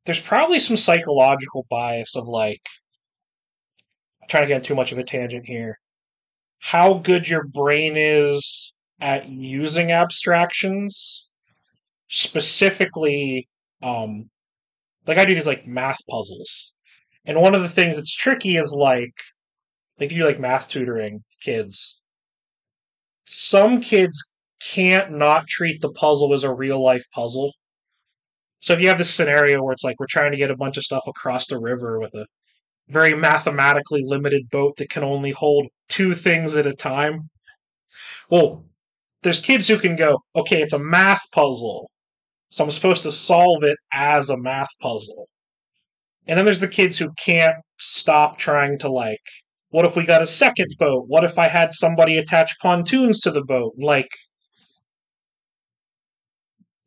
there's probably some psychological bias of like I'm trying to get too much of a tangent here. How good your brain is at using abstractions, specifically, um, like I do these like math puzzles, and one of the things that's tricky is like, if you like math tutoring kids, some kids can't not treat the puzzle as a real life puzzle. So if you have this scenario where it's like we're trying to get a bunch of stuff across the river with a very mathematically limited boat that can only hold two things at a time. Well, there's kids who can go, okay, it's a math puzzle. So I'm supposed to solve it as a math puzzle. And then there's the kids who can't stop trying to like, what if we got a second boat? What if I had somebody attach pontoons to the boat? Like,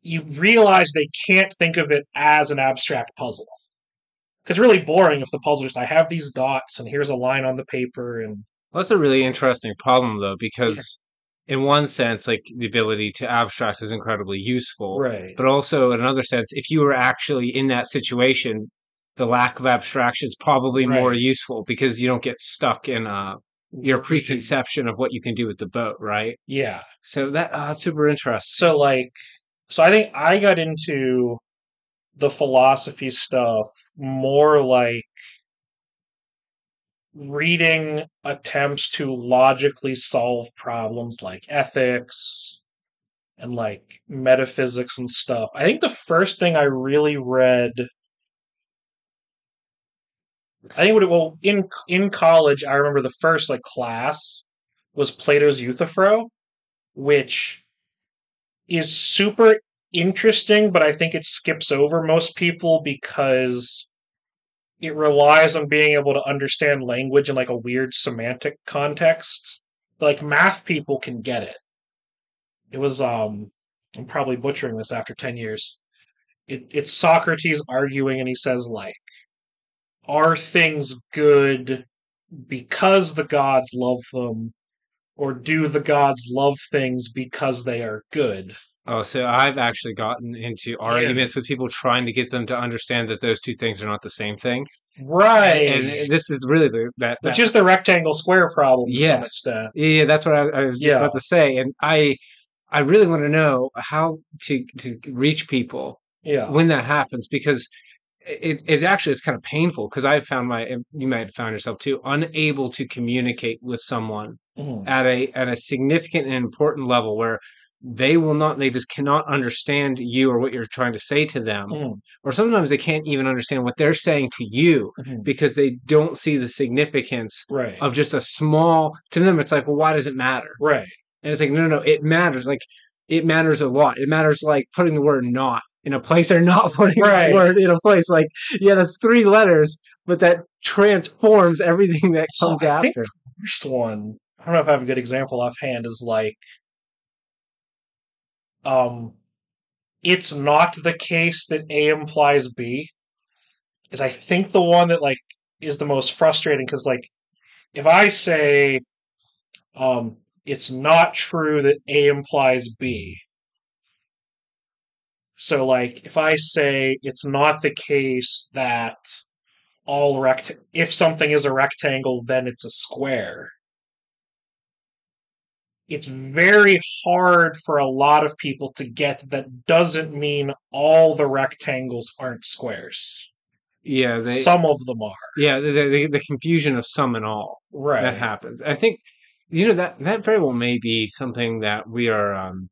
you realize they can't think of it as an abstract puzzle. Because it's really boring if the puzzle just I have these dots and here's a line on the paper and Well, that's a really interesting problem though, because in one sense, like the ability to abstract is incredibly useful. right. But also in another sense, if you were actually in that situation, the lack of abstraction is probably more useful because you don't get stuck in uh, your preconception of what you can do with the boat, right? Yeah. So that uh, super interesting. So like so I think I got into the philosophy stuff more like reading attempts to logically solve problems like ethics and like metaphysics and stuff. I think the first thing I really read I think what it, well in in college I remember the first like class was Plato's Euthyphro, which is super interesting, but I think it skips over most people because it relies on being able to understand language in like a weird semantic context. Like math people can get it. It was um I'm probably butchering this after 10 years. It, it's Socrates arguing and he says like are things good because the gods love them or do the gods love things because they are good? Oh, so I've actually gotten into arguments with people trying to get them to understand that those two things are not the same thing. Right. And this is really the that, that Which is the rectangle square problem to some Yes. extent. Yeah, yeah, that's what I, I was Yeah. about to say, and I, I really want to know how to to reach people Yeah. when that happens because it it actually is kind of painful because I've found my you might have found yourself too unable to communicate with someone Mhm. at a at a significant and important level where they will not they just cannot understand you or what you're trying to say to them Mhm. or sometimes they can't even understand what they're saying to you Mhm. because they don't see the significance Right. of just a small to them it's like well why does it matter Right. and it's like no no no it matters like it matters a lot it matters like putting the word not in a place or not putting Right. word in a place like yeah that's three letters but that transforms everything that comes think- after First one, I don't know if I have a good example offhand, is like, um, it's not the case that A implies B. Is I think the one that like is the most frustrating because like, if I say, um, it's not true that A implies B. So like, if I say it's not the case that all rect if something is a rectangle then it's a square. It's very hard for a lot of people to get that doesn't mean all the rectangles aren't squares. Yeah they some of them are. Yeah the, the, the confusion of some and all right. that happens. I think you know that that very well may be something that we are um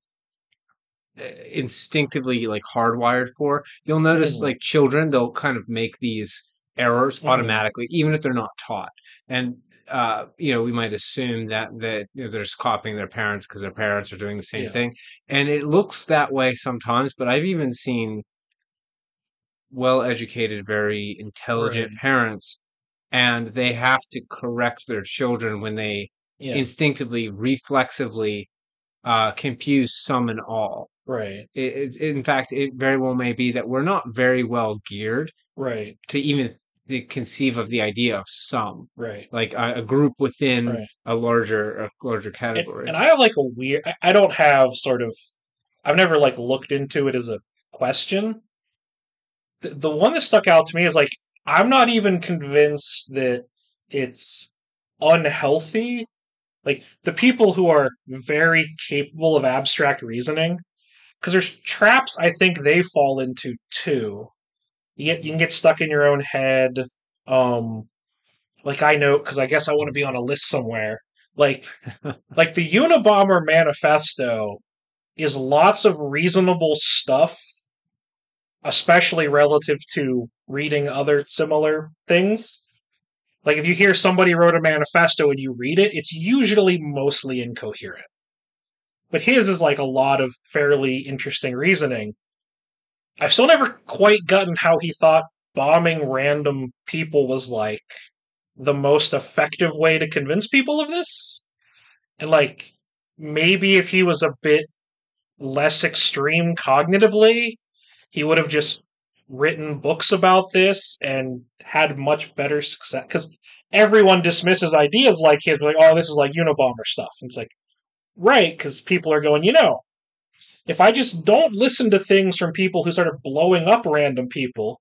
instinctively like hardwired for. You'll notice Mhm. like children they'll kind of make these errors Mhm. automatically even if they're not taught. And uh, you know, we might assume that that you know, they're just copying their parents because their parents are doing the same Yeah. thing, and it looks that way sometimes. But I've even seen well-educated, very intelligent Right. parents, and they have to correct their children when they Yeah. instinctively, reflexively uh, confuse some and all. Right. It, it, in fact, it very well may be that we're not very well geared Right. to even to conceive of the idea of some, Right. like a, a group within Right. a larger a larger And, category. and I have like a weird. I- I don't have sort of. I've never like looked into it as a question. The, the one that stuck out to me is like I'm not even convinced that it's unhealthy. Like the people who are very capable of abstract reasoning, because there's traps I think they fall into too. You get you can get stuck in your own head. Um, like I know because I guess I want to be on a list somewhere. Like like the Unabomber manifesto is lots of reasonable stuff, especially relative to reading other similar things. Like if you hear somebody wrote a manifesto and you read it, it's usually mostly incoherent. But his is like a lot of fairly interesting reasoning. I've still never quite gotten how he thought bombing random people was like the most effective way to convince people of this. And like maybe if he was a bit less extreme cognitively, he would have just written books about this and had much better success. Because everyone dismisses ideas like his, like, oh, this is like Unabomber stuff. And it's like, right, because people are going, you know, if I just don't listen to things from people who started blowing up random people,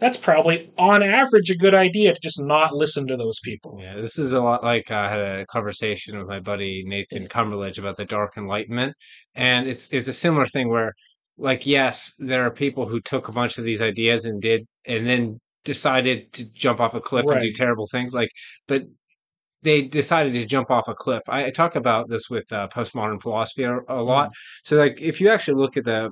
that's probably on average a good idea to just not listen to those people. Yeah, this is a lot like I had a conversation with my buddy Nathan Cumberledge about the Dark Enlightenment, and it's it's a similar thing where, like, yes, there are people who took a bunch of these ideas and did, and then decided to jump off a cliff and do terrible things, like, but they decided to jump off a cliff. I, I talk about this with uh, postmodern philosophy a, a lot. So, like, if you actually look at the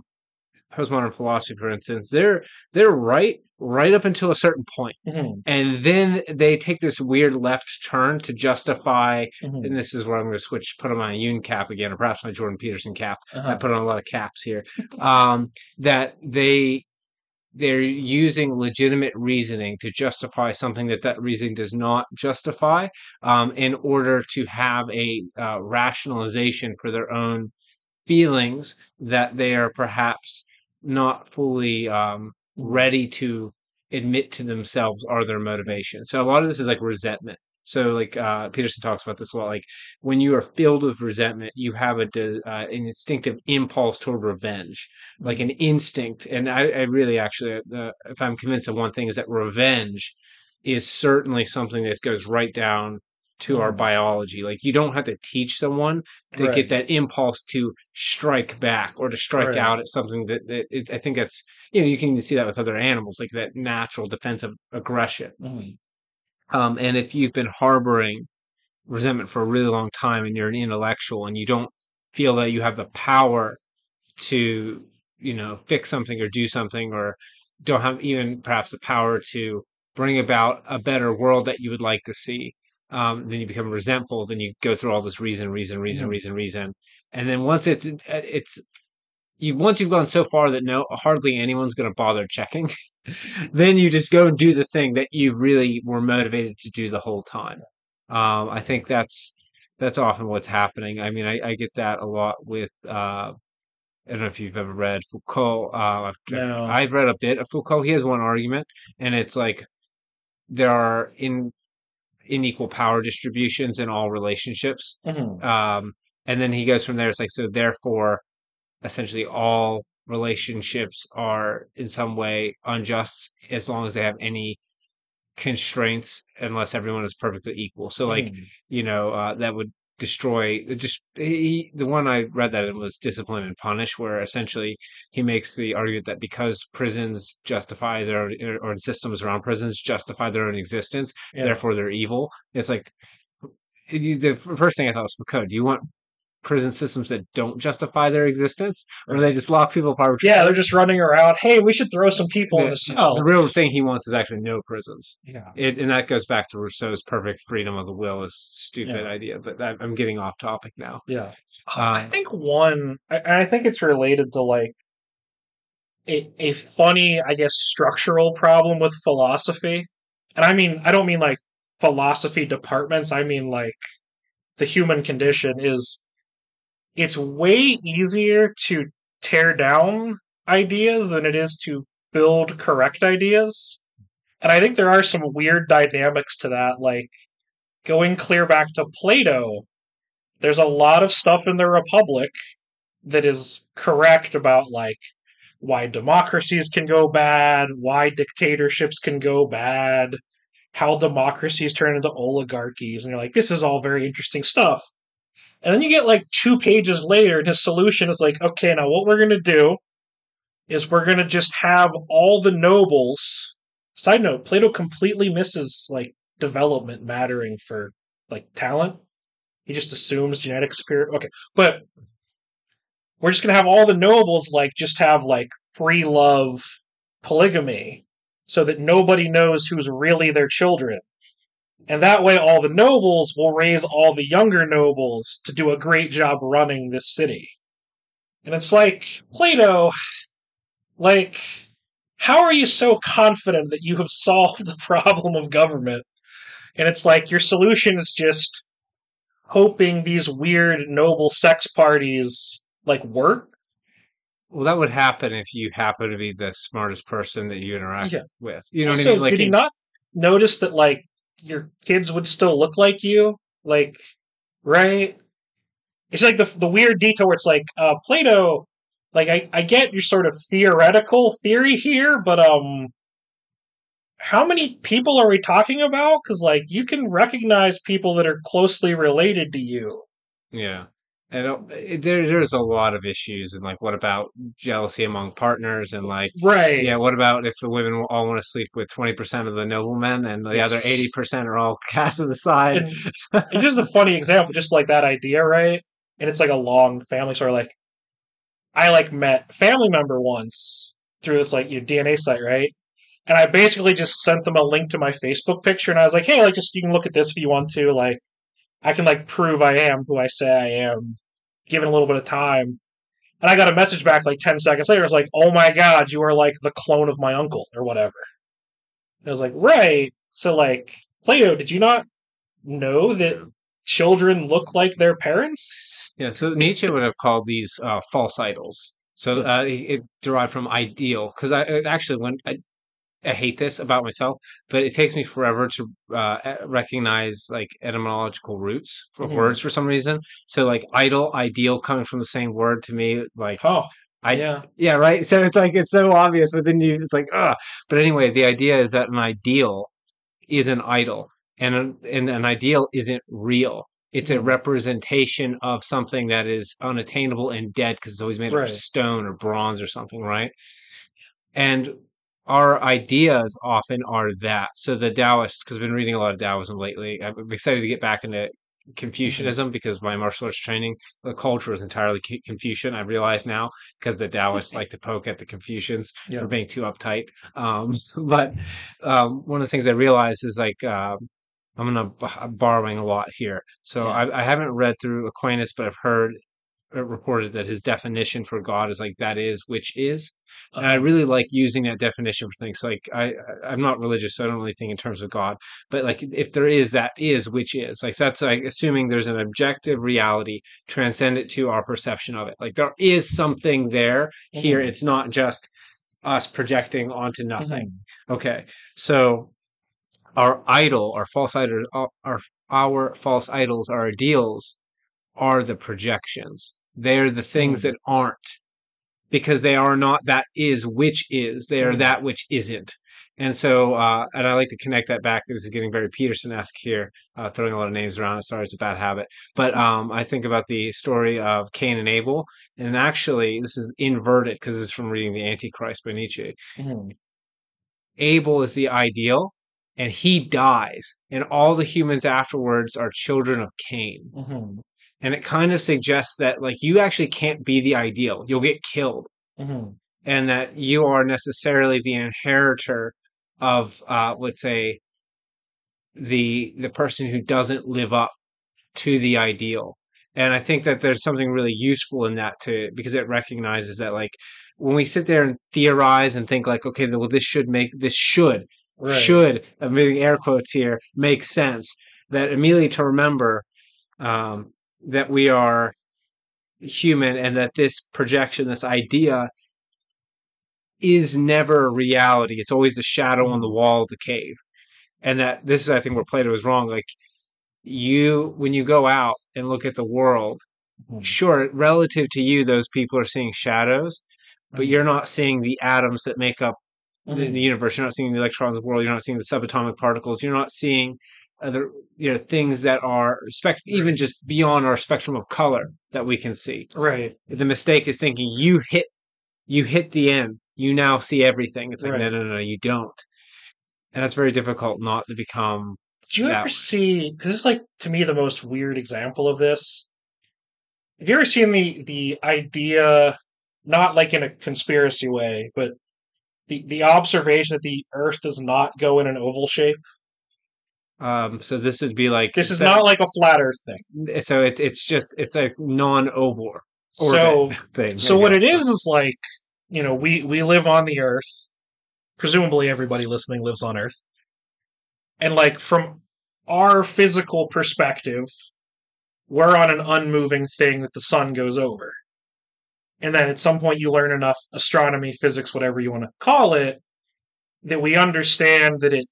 postmodern philosophy, for instance, they're they're right right up until a certain point Mhm, and then they take this weird left turn to justify mhm, and this is where i'm going to switch put on my Jung cap again or perhaps my jordan peterson cap i uh-huh. put on a lot of caps here um, that they they're using legitimate reasoning to justify something that that reasoning does not justify um, in order to have a uh, rationalization for their own feelings that they are perhaps not fully um, ready to admit to themselves are their motivation. So a lot of this is like resentment. So like uh, Peterson talks about this a lot. Like when you are filled with resentment, you have a de- uh, an instinctive impulse toward revenge, like an instinct. And I, I really actually, uh, if I'm convinced of one thing, is that revenge is certainly something that goes right down to our Mhm. biology. Like you don't have to teach someone to Right. get that impulse to strike back or to strike Right. out at something that, that it, I think that's you know you can see that with other animals like that natural defensive aggression. Mhm. Um, and if you've been harboring resentment for a really long time and you're an intellectual and you don't feel that you have the power to you know fix something or do something or don't have even perhaps the power to bring about a better world that you would like to see um, then you become resentful then you go through all this reason reason reason Mhm. reason reason and then once it's it's you once you've gone so far that no hardly anyone's going to bother checking then you just go and do the thing that you really were motivated to do the whole time um, i think that's that's often what's happening i mean i, I get that a lot with uh, I don't know if you've ever read Foucault. Uh, I've, No. I've read a bit of Foucault. He has one argument, and it's like there are in unequal power distributions in all relationships. Mhm. Um, and then he goes from there. It's like so. Therefore, essentially, all relationships are in some way unjust as long as they have any constraints, unless everyone is perfectly equal. So, like Mhm. you know, uh, that would destroy just he, the one I read that in was discipline and punish, where essentially he makes the argument that because prisons justify their own, or systems around prisons justify their own existence, Yeah. therefore they're evil. It's like the first thing I thought was Foucault. Do you want prison systems that don't justify their existence, or they just lock people up. Yeah, they're just running around. Hey, we should throw some people in The- cell. The real thing he wants is actually no prisons. Yeah. It, and that goes back to Rousseau's perfect freedom of the will is stupid Yeah. idea. But I, I'm getting off topic now. Yeah. I Um, think one, I, I think it's related to like a, a funny, I guess, structural problem with philosophy. And I mean, I don't mean like philosophy departments. I mean like the human condition is it's way easier to tear down ideas than it is to build correct ideas. And I think there are some weird dynamics to that, like going clear back to Plato, there's a lot of stuff in the Republic that is correct about like why democracies can go bad, why dictatorships can go bad, how democracies turn into oligarchies, and you're like, this is all very interesting stuff. And then you get like two pages later, and his solution is like, okay, now what we're gonna do is we're gonna just have all the nobles. Side note: Plato completely misses like development mattering for like talent. He just assumes genetic superior. Okay, but we're just gonna have all the nobles like just have like free love polygamy, so that nobody knows who's really their children. And that way, all the nobles will raise all the younger nobles to do a great job running this city. And it's like, Plato, like, how are you so confident that you have solved the problem of government? And it's like, your solution is just hoping these weird noble sex parties, like, work? well, that would happen if you happen to be the smartest person that you interact Yeah. with. You know what I mean? Like did he not notice that like your kids would still look like you? Like, right? It's like the the weird detail where it's like uh, Plato. Like, I I get your sort of theoretical theory here, but um, how many people are we talking about? Because like you can recognize people that are closely related to you. Yeah. And uh, it- there, there's a lot of issues, and like, what about jealousy among partners, and like, Right. yeah, what about if the women all want to sleep with twenty percent of the noblemen, and the other eighty percent are all cast to the side? and it's just a funny example, just like that idea, right? And it's like a long family story. Like, I like met family member once through this like your DNA site, right? And I basically just sent them a link to my Facebook picture, and I was like, "Hey, like, just you can look at this if you want to. Like, I can like prove I am who I say I am, given a little bit of time." And I got a message back like ten seconds later. It was like, "Oh my god, you are like the clone of my uncle or whatever." And I was like, "Right." So like, Plato, did you not know that children look like their parents? Yeah, so Nietzsche would have called these uh, false idols. So uh, it it derived from ideal, because I actually when I, I hate this about myself, but it takes me forever to uh, recognize like etymological roots for Mhm. words for some reason. So like idol, ideal, coming from the same word to me, like Oh, I yeah. yeah, right. So it's like it's so obvious, but then you it's like ah. But anyway, the idea is that an ideal is an idol, and an, and an ideal isn't real. It's a Mhm. representation of something that is unattainable and dead because it's always made Right. of stone or bronze or something, right? And our ideas often are that. So the Taoists, because I've been reading a lot of Taoism lately, I'm excited to get back into Confucianism because my martial arts training, the culture is entirely Confucian. I realize now because the Taoists like to poke at the Confucians Yeah. for being too uptight. Um, but um, one of the things I realized is like um, I'm gonna I'm borrowing a lot here. So Yeah. I, I haven't read through Aquinas, but I've heard reported that his definition for God is like that is which is, and I Uh-huh. really like using that definition for things. So like I I'm not religious, so I don't really think in terms of God. But like if there is that is which is like that's like assuming there's an objective reality transcendent to our perception of it. Like there is something there here. Mhm. It's not just us projecting onto nothing. Mhm. Okay, so our idol, our false idol, our our false idols, our ideals, are the projections. They're the things Mm. that aren't, because they are not that is which is. They are Mm. that which isn't. And so, uh, and I like to connect that back. This is getting very Peterson-esque here, uh, throwing a lot of names around. Sorry, it's a bad habit. But um, I think about the story of Cain and Abel, and actually, this is inverted because this is from reading the Antichrist by Nietzsche. Mhm. Abel is the ideal, and he dies, and all the humans afterwards are children of Cain. Mhm. And it kind of suggests that like you actually can't be the ideal. You'll get killed, Mhm. and that you are necessarily the inheritor of, uh, let's say, the the person who doesn't live up to the ideal. And I think that there's something really useful in that too, because it recognizes that like when we sit there and theorize and think like, okay, well, this should make this should Right. should I'm making air quotes here make sense. That immediately to remember um, that we are human and that this projection, this idea, is never reality. It's always the shadow on the wall of the cave, and that this is, I think, where Plato is wrong. Like you, when you go out and look at the world, Mhm. sure, relative to you, those people are seeing shadows, but Mhm. you're not seeing the atoms that make up the, Mhm. the universe. You're not seeing the electrons of the world. You're not seeing the subatomic particles. You're not seeing other, you know, things that are spect- even just beyond our spectrum of color that we can see. Right. The mistake is thinking you hit, you hit the end. You now see everything. It's like no, Right. no, no, no, you don't. And that's very difficult not to become. Did you ever way. see? Because this is like to me the most weird example of this. Have you ever seen the the idea, not like in a conspiracy way, but the the observation that the Earth does not go in an oval shape? Um, so this would be like This is so- not like a flat Earth thing. So it's it's just it's a non-oval So thing. so what it is is like you know we we live on the Earth. Presumably everybody listening lives on Earth, and like from our physical perspective, we're on an unmoving thing that the sun goes over. And then at some point you learn enough astronomy, physics, whatever you want to call it, that we understand that it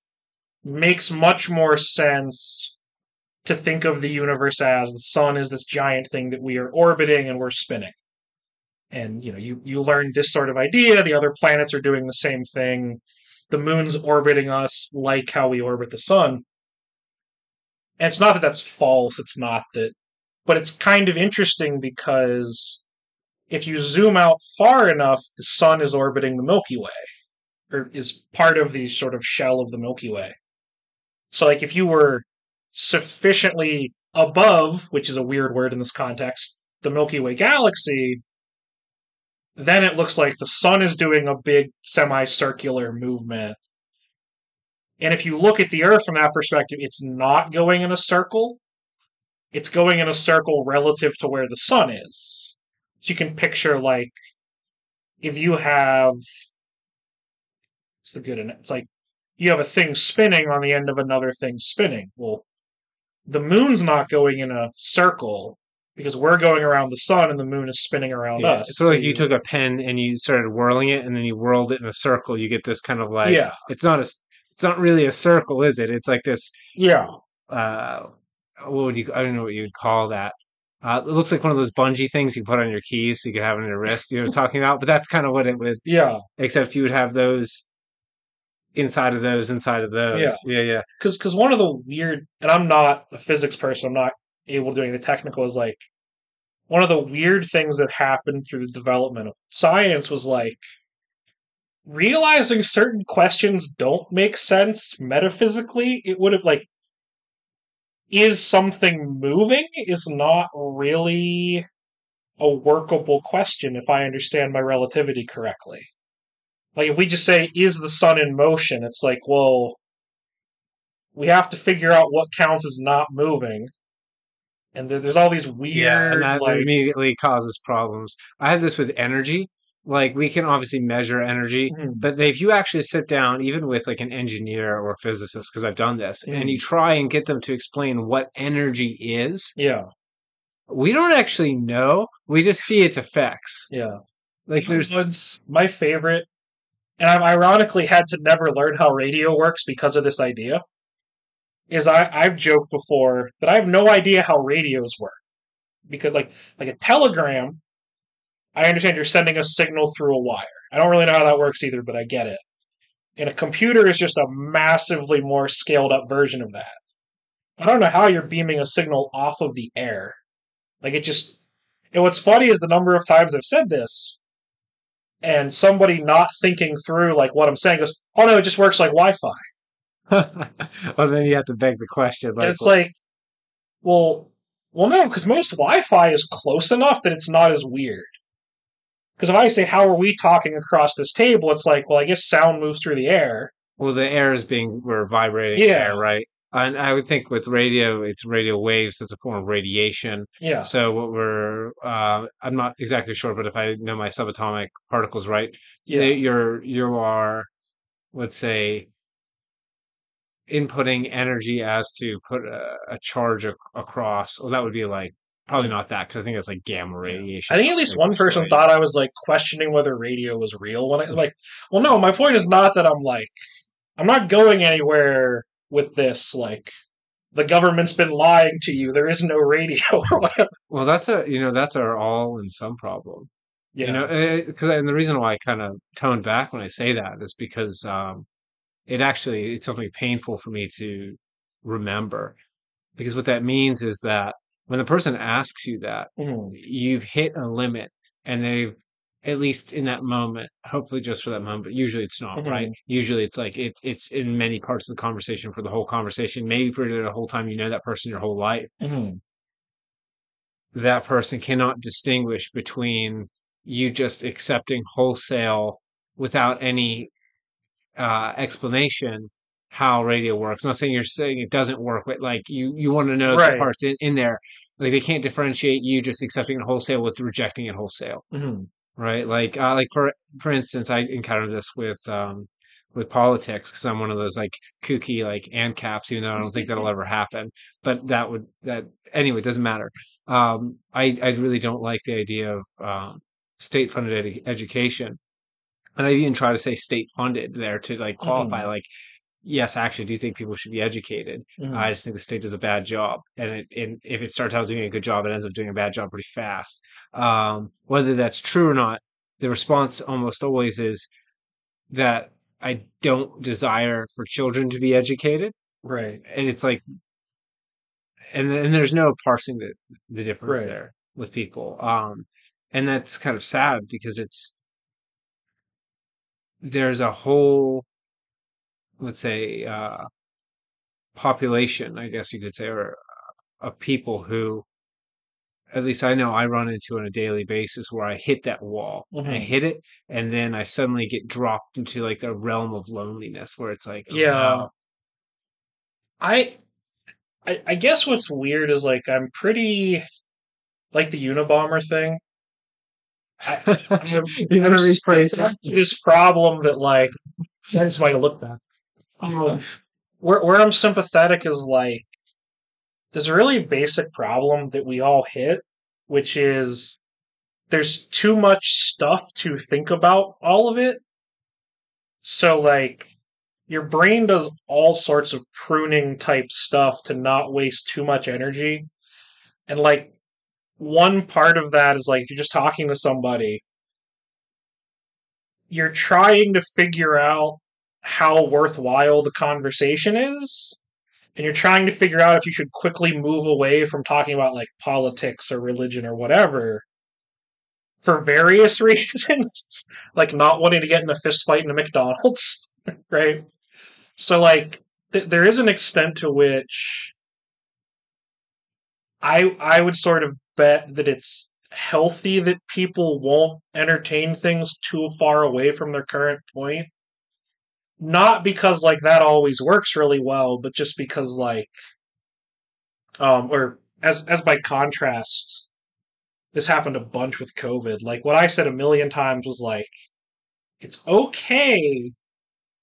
makes much more sense to think of the universe as the sun is this giant thing that we are orbiting and we're spinning. And you know, you, you learn this sort of idea, the other planets are doing the same thing. The moon's orbiting us like how we orbit the sun. And it's not that that's false, it's not that but it's kind of interesting because if you zoom out far enough, the sun is orbiting the Milky Way, or is part of the sort of shell of the Milky Way. So, like, if you were sufficiently above, which is a weird word in this context, the Milky Way galaxy, then it looks like the sun is doing a big semicircular movement. And if you look at the Earth from that perspective, it's not going in a circle it's going in a circle relative to where the sun is. So you can picture like if you have it's the good. It's like you have a thing spinning on the end of another thing spinning. Well, the moon's not going in a circle because we're going around the sun and the moon is spinning around Yeah, us. it's of like you took a pen and you started whirling it, and then you whirled it in a circle. You get this kind of like yeah, it's not a it's not really a circle, is it? It's like this. yeah, Uh, what would you? I don't know what you would call that. Uh, it looks like one of those bungee things you put on your keys so you could have it on your wrist. You know talking about? But that's kind of what it would. yeah. Except you would have those inside of those inside of those. Yeah. yeah, yeah. because because one of the weird and i'm not a physics person i'm not able to do any of the technical is like one of the weird things that happened through the development of science was like realizing certain questions don't make sense metaphysically it would have like is something moving is not really a workable question if i understand my relativity correctly like if we just say is the sun in motion it's like well we have to figure out what counts as not moving. And there's all these weird, Yeah, and that like, immediately causes problems. I have this with energy. Like we can obviously measure energy, Mhm. but if you actually sit down, even with like an engineer or physicist, because I've done this, and Mm. you try and get them to explain what energy is, yeah, we don't actually know. We just see its effects. yeah. Like there's my favorite, and I've ironically had to never learn how radio works because of this idea. Is I I've joked before that I have no idea how radios work because like like a telegram, I understand you're sending a signal through a wire. I don't really know how that works either, but I get it. And a computer is just a massively more scaled up version of that. I don't know how you're beaming a signal off of the air. Like it just and what's funny is the number of times I've said this and somebody not thinking through like what I'm saying goes, "Oh no, it just works like Wi-Fi." well, then you have to beg the question. Like, it's like, well, Well, no, because most Wi-Fi is close enough that it's not as weird. Because if I say, "How are we talking across this table?" It's like, well, I guess sound moves through the air. Well, the air is being we're vibrating Yeah. air, right? And I would think with radio, it's radio waves. It's a form of radiation. Yeah. So what we're, uh, I'm not exactly sure, but if I know my subatomic particles right, Yeah. you're you are, let's say, inputting energy as to put a, a charge ac- across. Well, that would be like probably not that because I think it's like gamma radiation. I think at least one person destroying- thought I was like questioning whether radio was real when I like. Well, no, my point is not that I'm like I'm not going anywhere with this. Like the government's been lying to you. There is no radio or whatever. Well, that's a you know that's our all in some problem. Yeah. You know, because and the reason why I kind of toned back when I say that is because um, it actually it's something painful for me to remember. Because what that means is that when the person asks you that, Mhm. you've hit a limit, and they've at least in that moment, hopefully just for that moment. But usually it's not, right? Usually it's like it, it's in many parts of the conversation for the whole conversation. Maybe for the whole time you know that person your whole life Mhm. that person cannot distinguish between you just accepting wholesale without any uh, explanation how radio works. I'm not saying you're saying it doesn't work, but like you, you want to know the parts in, in there. Like they can't differentiate you just accepting it wholesale with rejecting it wholesale, Mhm. Right? Like, uh, like for for instance, I encountered this with um, with politics because I'm one of those like kooky like ANCAPs, even though I don't think that'll ever happen. But that would that anyway. It doesn't matter. Um, I I really don't like the idea of um, state funded edu- education, and I even try to say state funded there to like qualify. Like, yes, I actually do think people should be educated. Mhm. I just think the state does a bad job, and it, and if it starts out doing a good job, it ends up doing a bad job pretty fast. Um, whether that's true or not, the response almost always is that I don't desire for children to be educated, Right. and it's like, and and there's no parsing the the difference Right. there with people, um, and that's kind of sad because it's there's a whole, let's say, uh, population, I guess you could say, or uh, of people who, at least I know I run into on a daily basis where I hit that wall. I Mhm. hit it, and then I suddenly get dropped into like the realm of loneliness where it's like, oh, Yeah. no. I, I I guess what's weird is like I'm pretty like the Unabomber thing. I, I'm- I'm this problem that like somebody to look back. Um, where where I'm sympathetic is like there's a really basic problem that we all hit, which is there's too much stuff to think about all of it. So like your brain does all sorts of pruning type stuff to not waste too much energy. And like one part of that is like if you're just talking to somebody, you're trying to figure out how worthwhile the conversation is. And you're trying to figure out if you should quickly move away from talking about like politics or religion or whatever for various reasons, like not wanting to get in a fist fight in a McDonald's, right? So like th- there is an extent to which I I would sort of bet that it's healthy that people won't entertain things too far away from their current point. Not because like that always works really well, but just because like um or as as by contrast this happened a bunch with COVID. Like what I said a million times was like it's okay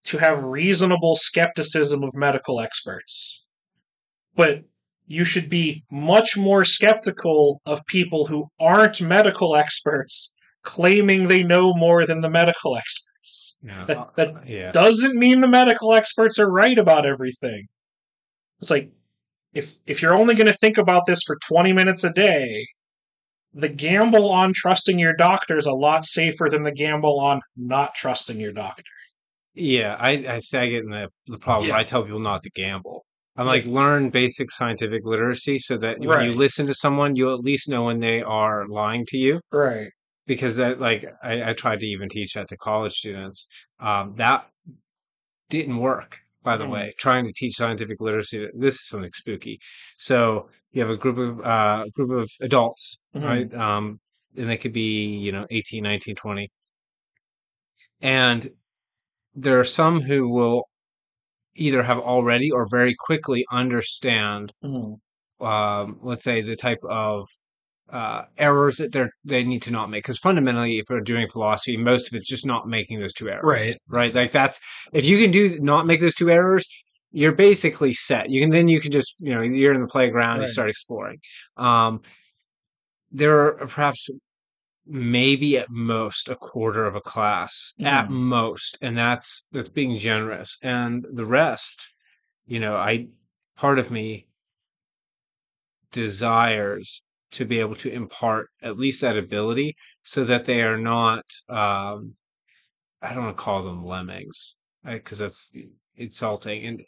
to have reasonable skepticism of medical experts. But you should be much more skeptical of people who aren't medical experts claiming they know more than the medical experts. Yeah. That, that uh, yeah. doesn't mean the medical experts are right about everything. It's like if if you're only going to think about this for 20 minutes a day, the gamble on trusting your doctor is a lot safer than the gamble on not trusting your doctor. Yeah, I, I say I get in the, the problem Yeah. I tell people not to gamble. I'm like, learn basic scientific literacy so that when you listen to someone, you at least know when they are lying to you. Right. Because that, like, I, I tried to even teach that to college students. Um, that didn't work, by the Mm. way. Trying to teach scientific literacy, this is something spooky. So you have a group of uh group of adults, Mhm. right? Um, and they could be you know 18, 19, 20. and there are some who will either have already or very quickly understand Mhm. um, let's say the type of uh, errors that they they need to not make because fundamentally if we're doing philosophy most of it's just not making those two errors Right. right like that's if you can do not make those two errors you're basically set you can then you can just you know you're in the playground you Right. start exploring um there are perhaps maybe at most a quarter of a class at Mhm. most and that's that's being generous and the rest you know i part of me desires to be able to impart at least that ability so that they are not um i don't want to call them lemmings because that's insulting and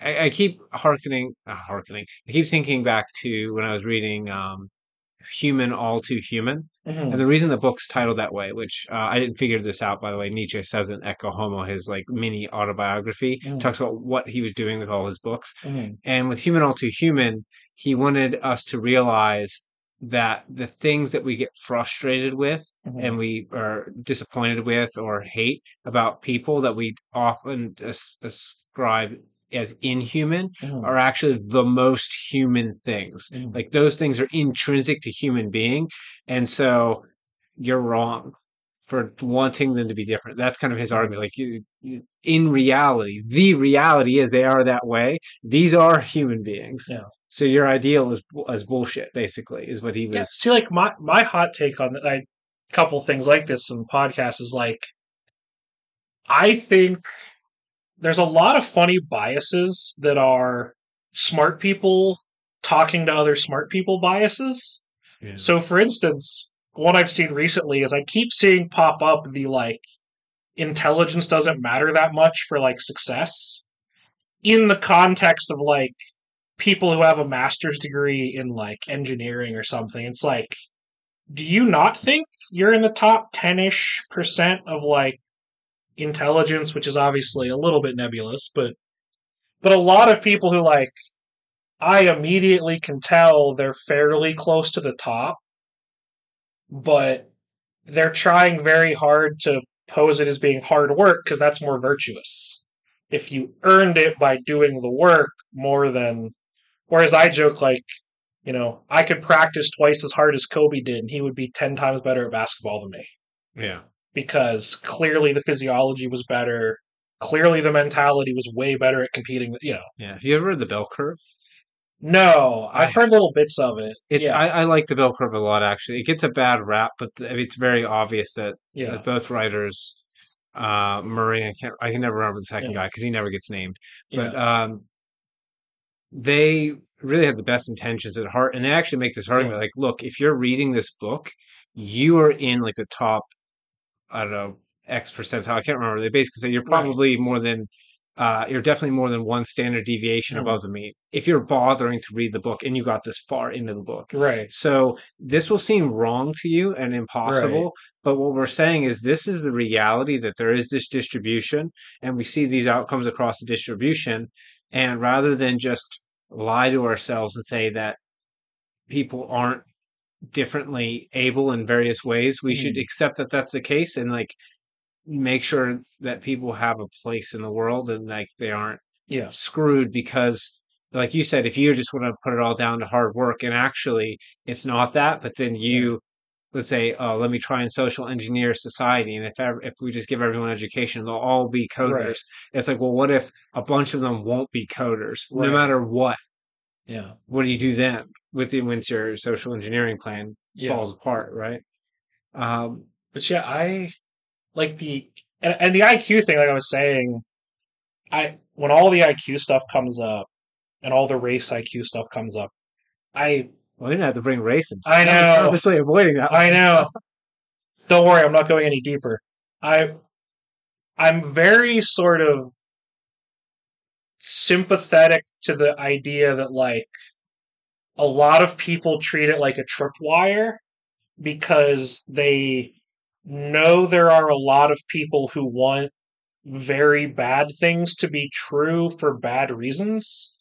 I, I keep hearkening uh, hearkening i keep thinking back to when i was reading um human all too human Mhm. and the reason the book's titled that way, which uh, I didn't figure this out, by the way, Nietzsche says in Ecce Homo, his like mini autobiography, Mm. talks about what he was doing with all his books. Mhm. And with Human All Too Human, he wanted us to realize that the things that we get frustrated with Mhm. and we are disappointed with or hate about people that we often as- ascribe as inhuman Mhm. are actually the most human things. Mhm. Like those things are intrinsic to human being. And so you're wrong for wanting them to be different. That's kind of his argument. Like you, you in reality, the reality is they are that way. These are human beings. Yeah. So your ideal is is bullshit, basically, is what he was. Yeah, see, like my my hot take on like a couple things like this in podcasts is like, I think there's a lot of funny biases that are smart people talking to other smart people biases. Yeah. So, for instance, what I've seen recently is I keep seeing pop up the like intelligence doesn't matter that much for like success in the context of like people who have a master's degree in like engineering or something. It's like, do you not think you're in the top 10 ish percent of like intelligence, which is obviously a little bit nebulous, but but a lot of people who like I immediately can tell they're fairly close to the top, but they're trying very hard to pose it as being hard work because that's more virtuous. If you earned it by doing the work more than whereas I joke like, you know, I could practice twice as hard as Kobe did and he would be 10 times better at basketball than me yeah. Because clearly the physiology was better. Clearly the mentality was way better at competing. You know, Yeah. Have you ever read the bell curve? no, I've I- heard little bits of it. It's yeah, I, I like the bell curve a lot actually. It gets a bad rap, but th- it's very obvious that yeah, that both writers, uh, Murray, I can't, I can never remember the second Yeah. guy because he never gets named, but um, they really have the best intentions at heart, and they actually make this argument like, look, if you're reading this book, you are in like the top, I don't know, X percentile. I can't remember. They basically say you're Right. probably more than. Uh, you're definitely more than one standard deviation Mhm. above the mean if you're bothering to read the book and you got this far into the book. right, So this will seem wrong to you and impossible, but what we're saying is this is the reality that there is this distribution and we see these outcomes across the distribution. And rather than just lie to ourselves and say that people aren't differently able in various ways, we should Mhm. accept that that's the case and like make sure that people have a place in the world and like they aren't yeah, screwed because like you said if you just want to put it all down to hard work and actually it's not that but then you let's say oh let me try and social engineer society and if ever, if we just give everyone education they'll all be coders Right. it's like well what if a bunch of them won't be coders Right. no matter what yeah, what do you do then with the once your social engineering plan yeah. falls apart right um But yeah, I like the and, and the IQ thing. Like I was saying, I when all the IQ stuff comes up and all the race IQ stuff comes up, I well, we didn't have to bring race into I know. Obviously avoiding that. I know. Don't worry, I'm not going any deeper. I I'm very sort of sympathetic to the idea that like a lot of people treat it like a tripwire because they know there are a lot of people who want very bad things to be true for bad reasons.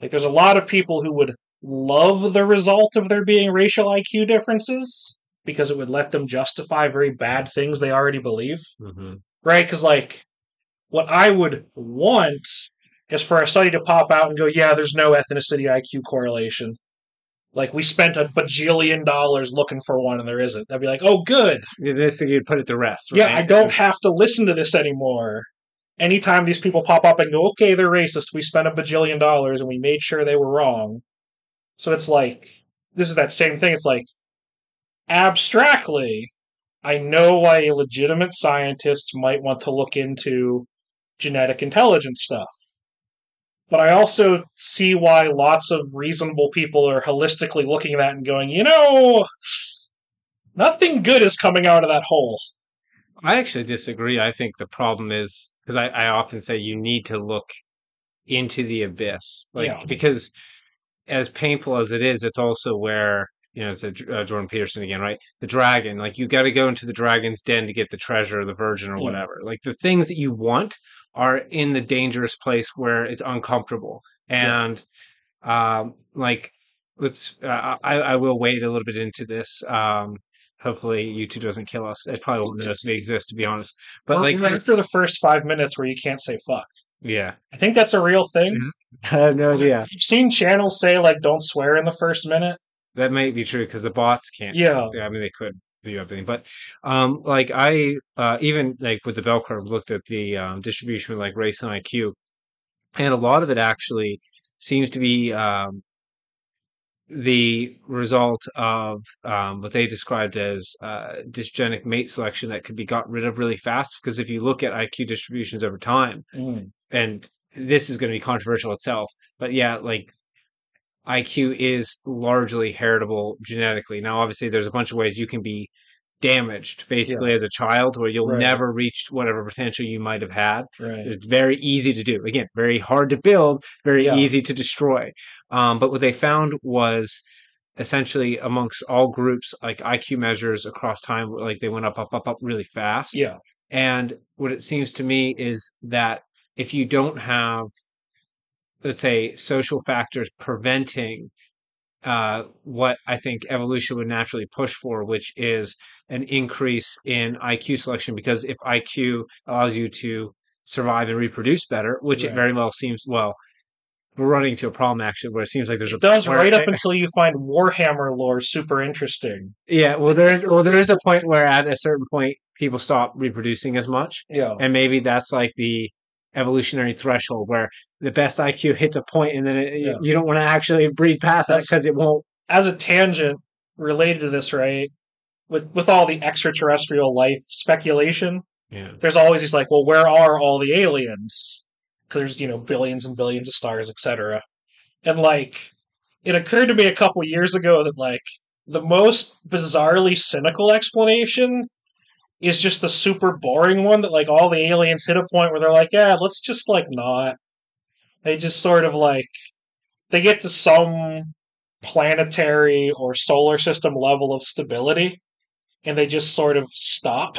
Like, there's a lot of people who would love the result of there being racial IQ differences because it would let them justify very bad things they already believe, hmm right? Because, like, what I would want is for a study to pop out and go, yeah, there's no ethnicity IQ correlation. Like, we spent a bajillion dollars looking for one and there isn't. I'd be like, oh, good. This you'd put it to rest. Yeah. I don't have to listen to this anymore. Anytime these people pop up and go, okay, they're racist, we spent a bajillion dollars and we made sure they were wrong. So it's like, this is that same thing. It's like, abstractly, I know why a legitimate scientist might want to look into genetic intelligence stuff. But I also see why lots of reasonable people are holistically looking at that and going, you know, nothing good is coming out of that hole. I actually disagree. I think the problem is because I, I often say you need to look into the abyss, like Yeah. because as painful as it is, it's also where you know it's a, uh, Jordan Peterson again, right? The dragon, like you got to go into the dragon's den to get the treasure, the virgin, or Yeah. whatever. Like the things that you want are in the dangerous place where it's uncomfortable, Yeah. and um, like let's. Uh, I I will wait a little bit into this. Um, hopefully YouTube doesn't kill us. It probably won't know we exist, to be honest. But like, right after the first five minutes where you can't say fuck. yeah, I think that's a real thing. Is- I have no idea. I've seen channels say like don't swear in the first minute. That might be true because the bots can't. Yeah. I mean, they could do everything, but um, like I uh, even like with the bell curve looked at the um, distribution with like race and IQ, and a lot of it actually seems to be um, the result of um, what they described as uh, dysgenic mate selection that could be got rid of really fast. Because if you look at IQ distributions over time, Mm. and this is going to be controversial itself, but yeah, like IQ is largely heritable genetically. Now, obviously, there's a bunch of ways you can be damaged basically as a child where you'll Right. never reach whatever potential you might have had. Right. It's very easy to do. Again, very hard to build, very Yeah. easy to destroy. Um, but what they found was essentially amongst all groups, like IQ measures across time, like they went up, up, up, up really fast. Yeah. And what it seems to me is that if you don't have, let's say, social factors preventing uh, what I think evolution would naturally push for, which is an increase in IQ selection, because if IQ allows you to survive and reproduce better, which it very well seems, well, we're running into a problem actually where it seems like there's a It does right up until you find Warhammer lore super interesting. yeah well there is well there is a point where at a certain point people stop reproducing as much Yeah. and maybe that's like the evolutionary threshold where the best IQ hits a point and then it, Yeah. you don't want to actually breed past that because it won't As a tangent related to this, right? With with all the extraterrestrial life speculation, yeah there's always these like, well, where are all the aliens? Because there's you know billions and billions of stars, etc. And like, it occurred to me a couple years ago that like the most bizarrely cynical explanation is just the super boring one that like all the aliens hit a point where they're like, yeah, let's just like not. They just sort of like they get to some planetary or solar system level of stability and they just sort of stop.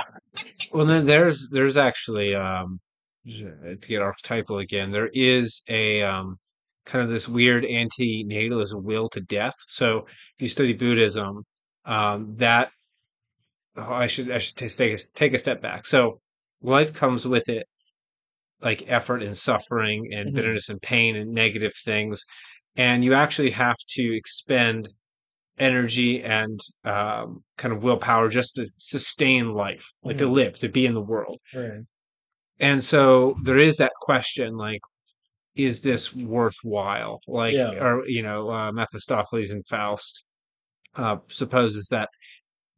Well, then there's there's actually um to get archetypal again. There is a um kind of this weird anti-natalist will to death. So if you study Buddhism, um, that oh, I should I should take a, take a step back. So life comes with it like effort and suffering and Mhm. bitterness and pain and negative things, and you actually have to expend energy and um, kind of willpower just to sustain life, like to Mhm. live, to be in the world. Right. And so there is that question, like, is this worthwhile? Like, Yeah. or you know, uh, Mephistopheles and Faust uh, supposes that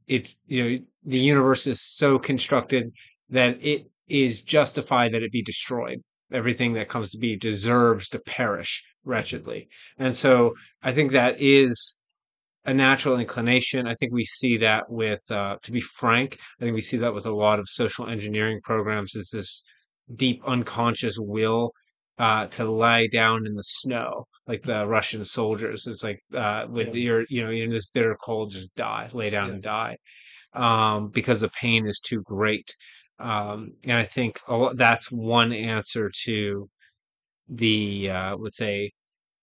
it, you know, the universe is so constructed that it is justified that it be destroyed. Everything that comes to be deserves to perish wretchedly. And so I think that is a natural inclination. I think we see that with, uh, to be frank, I think we see that with a lot of social engineering programs. Is this deep unconscious will uh, to lie down in the snow, like the Russian soldiers. It's like uh, when Yeah. you're, you know, you're in this bitter cold, just die, lay down Yeah. and die, um, because the pain is too great. Um, and I think that's one answer to the, uh, let's say,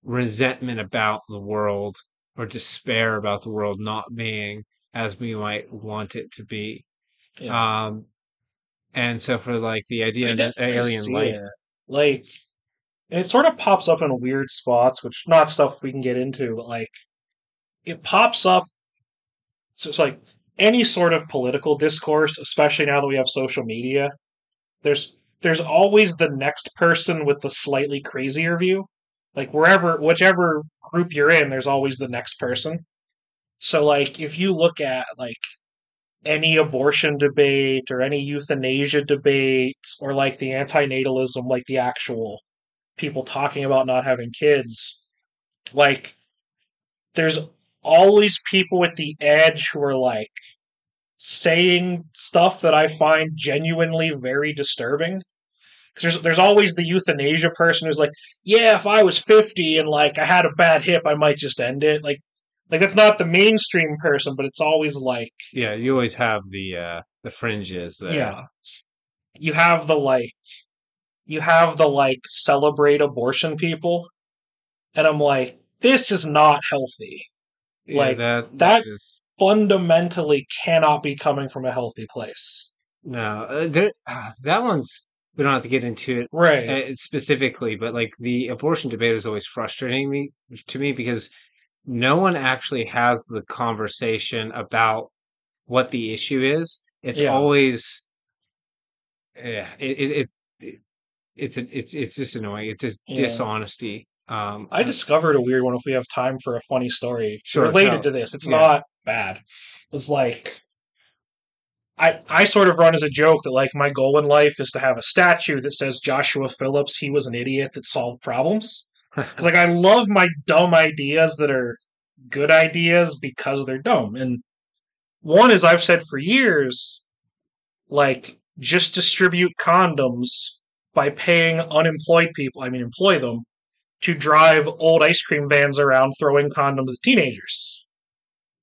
resentment about the world or despair about the world not being as we might want it to be. Yeah. Um, and so for like the idea of alien life, it. Like, and it sort of pops up in weird spots, which not stuff we can get into, but like, it pops up. So it's like any sort of political discourse, especially now that we have social media. There's there's always the next person with the slightly crazier view. Like wherever, whichever group you're in, there's always the next person. So like, if you look at like any abortion debate or any euthanasia debate or like the antinatalism, like the actual people talking about not having kids, like there's always people at the edge who are like saying stuff that I find genuinely very disturbing. Because there's there's always the euthanasia person who's like, yeah, if I was fifty and like I had a bad hip, I might just end it. Like, like that's not the mainstream person, but it's always like, yeah, you always have the uh the fringes there. yeah, you have the like, you have the like celebrate abortion people, and I'm like, this is not healthy. Yeah, Like, that that- is Fundamentally, cannot be coming from a healthy place. no uh, there, ah, that one's we don't have to get into it Right. uh, specifically, but like the abortion debate is always frustrating me to me because no one actually has the conversation about what the issue is. It's Yeah. always yeah, it it, it, it it's a, it's it's just annoying. It's just Yeah. dishonesty. Um, I discovered a weird one if we have time for a funny story Sure, related tell. to this. It's Yeah. not bad. It's like I I sort of run as a joke that like my goal in life is to have a statue that says Joshua Phillips, he was an idiot that solved problems. Cuz like I love my dumb ideas that are good ideas because they're dumb. And one is I've said for years like just distribute condoms by paying unemployed people, I mean employ them to drive old ice cream vans around throwing condoms at teenagers.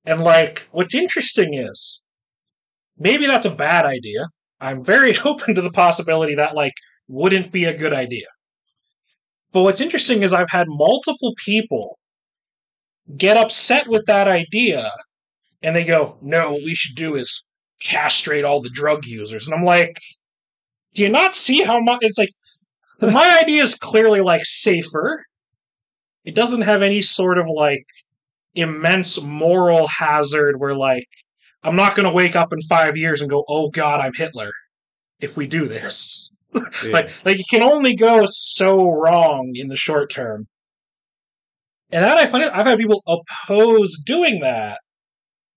And like, what's interesting is maybe that's a bad idea. I'm very open to the possibility that like wouldn't be a good idea. But what's interesting is I've had multiple people get upset with that idea and they go, no, what we should do is castrate all the drug users. And I'm like, do you not see how much it's like my idea is clearly like safer. It doesn't have any sort of like immense moral hazard where like I'm not going to wake up in 5 years and go, "Oh god, I'm Hitler." If we do this. yeah. Like like it can only go so wrong in the short term. And that I find it, I've had people oppose doing that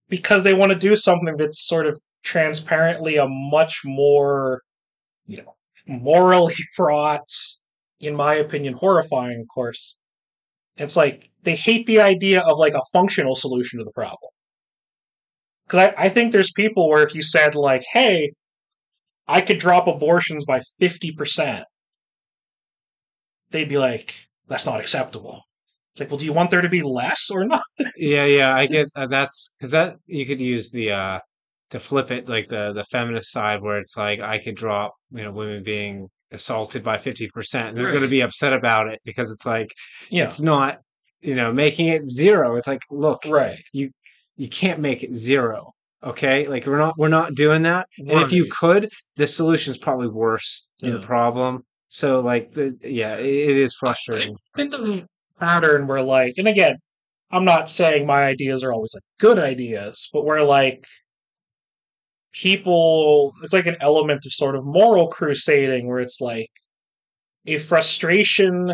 because they want to do something that's sort of transparently a much more, you know, morally fraught, in my opinion, horrifying, of course. It's like they hate the idea of like a functional solution to the problem. Because I, I think there's people where if you said like, "Hey, I could drop abortions by fifty percent," they'd be like, "That's not acceptable." It's like, well, do you want there to be less or not? Yeah, yeah, I get uh, that's because that you could use the uh to flip it like the the feminist side where it's like I could drop you know women being assaulted by fifty percent and they're going to be upset about it because it's like Yeah, it's not you know making it zero. It's like look, right. you you can't make it zero. Okay, like we're not we're not doing that. And if you could, the solution is probably worse than the problem. So like the yeah, it, it is frustrating. into the pattern where like and again i'm not saying my ideas are always like good ideas but where like people it's like an element of sort of moral crusading where it's like a frustration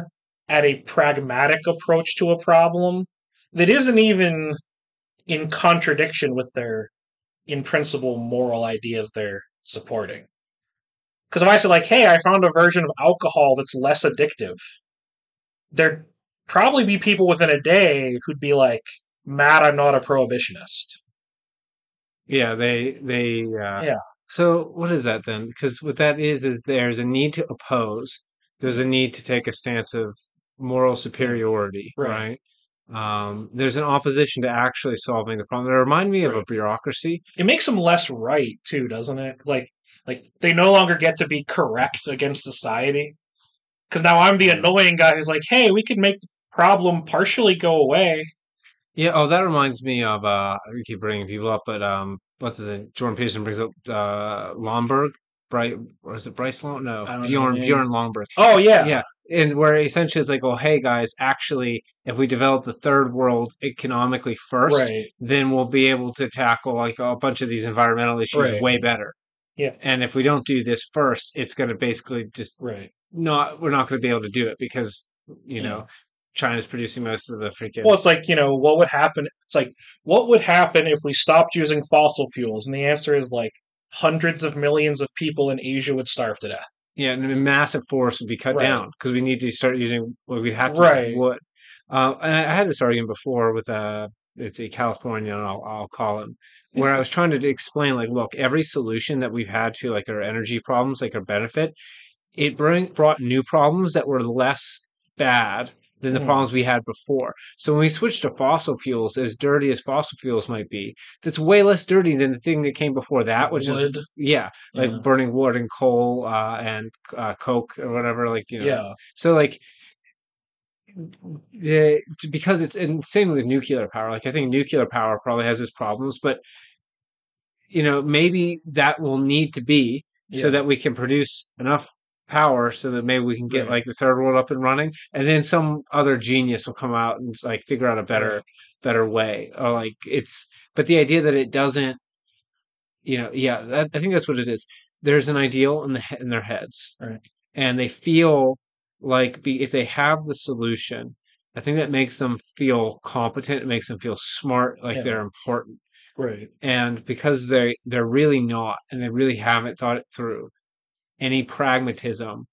at a pragmatic approach to a problem that isn't even in contradiction with their in principle moral ideas they're supporting. Because if i say like hey i found a version of alcohol that's less addictive there'd probably be people within a day who'd be like mad i'm not a prohibitionist Yeah, they they uh Yeah. So what is that then? Because what that is is there's a need to oppose. There's a need to take a stance of moral superiority, Right. right? Um, there's an opposition to actually solving the problem. They remind me of a bureaucracy. it makes them less right too doesn't it like like they no longer get to be correct against society because now i'm the annoying guy who's like hey we could make the problem partially go away. Yeah. Oh, that reminds me of uh, we keep bringing people up, but um, what's his name? Jordan Peterson brings up uh, Lomborg, Bright, or is it Bryce Long? No, I don't know Bjorn. Bjorn Lomborg. Oh yeah, Yeah, and where essentially it's like, well, hey guys, actually, if we develop the third world economically first, right. then we'll be able to tackle like a bunch of these environmental issues Right. way better. Yeah. And if we don't do this first, it's going to basically just Right. not. We're not going to be able to do it because you know China's producing most of the freaking. Well, it's like you know what would happen. It's like what would happen if we stopped using fossil fuels, and the answer is like hundreds of millions of people in Asia would starve to death. Yeah, and a massive forest would be cut Right. down because we need to start using. Well, we'd have to Right. wood. Uh, and I had this argument before with a it's a California, I'll, I'll call him, where I was trying to explain, like, look, every solution that we've had to like our energy problems, like our benefit, it bring brought new problems that were less bad than the Mhm. problems we had before. So when we switch to fossil fuels, as dirty as fossil fuels might be, that's way less dirty than the thing that came before that, which is yeah, like Yeah. burning wood and coal uh, and uh, coke or whatever. Like you know, Yeah. so like the because it's and same with nuclear power. Like I think nuclear power probably has its problems, but you know maybe that will need to be so that we can produce enough power so that maybe we can get Right. like the third world up and running, and then some other genius will come out and like figure out a better Right. better way. Or like it's but the idea that it doesn't, you know, yeah, that, I think that's what it is. There's an ideal in the in their heads, Right. and they feel like be, if they have the solution, I think that makes them feel competent. It makes them feel smart, like Yeah. they're important. Right. And because they they're really not, and they really haven't thought it through, any pragmatism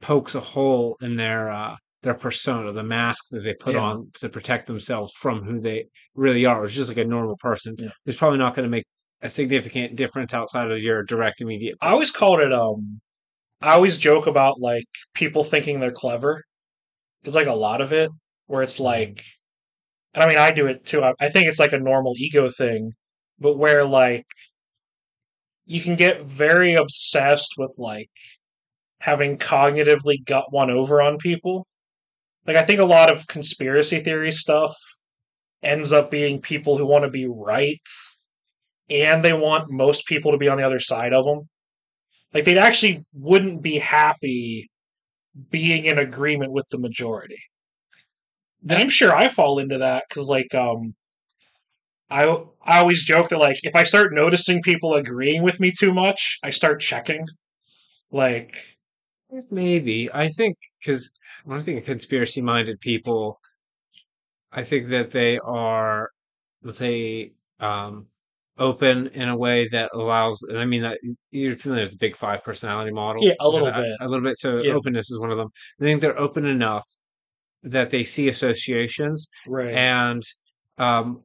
pokes a hole in their uh, their persona, the mask that they put Yeah. on to protect themselves from who they really are. It's just like a normal person. Yeah. It's probably not going to make a significant difference outside of your direct immediate. I always called it. Um, I always joke about like people thinking they're clever. It's like a lot of it where it's like, and I mean I do it too. I, I think it's like a normal ego thing, but where like you can get very obsessed with like having cognitively got one over on people. Like I think a lot of conspiracy theory stuff ends up being people who want to be right and they want most people to be on the other side of them. Like they actually wouldn't be happy being in agreement with the majority. And I'm sure I fall into that because, like, um, I I always joke that like if I start noticing people agreeing with me too much, I start checking. Like, Maybe I think because when I think of conspiracy-minded people, I think that they are, let's say, um, open in a way that allows. And I mean that you're familiar with the Big Five personality model, Yeah, a little bit. a little bit. So Yeah. openness is one of them. I think they're open enough that they see associations right, and um,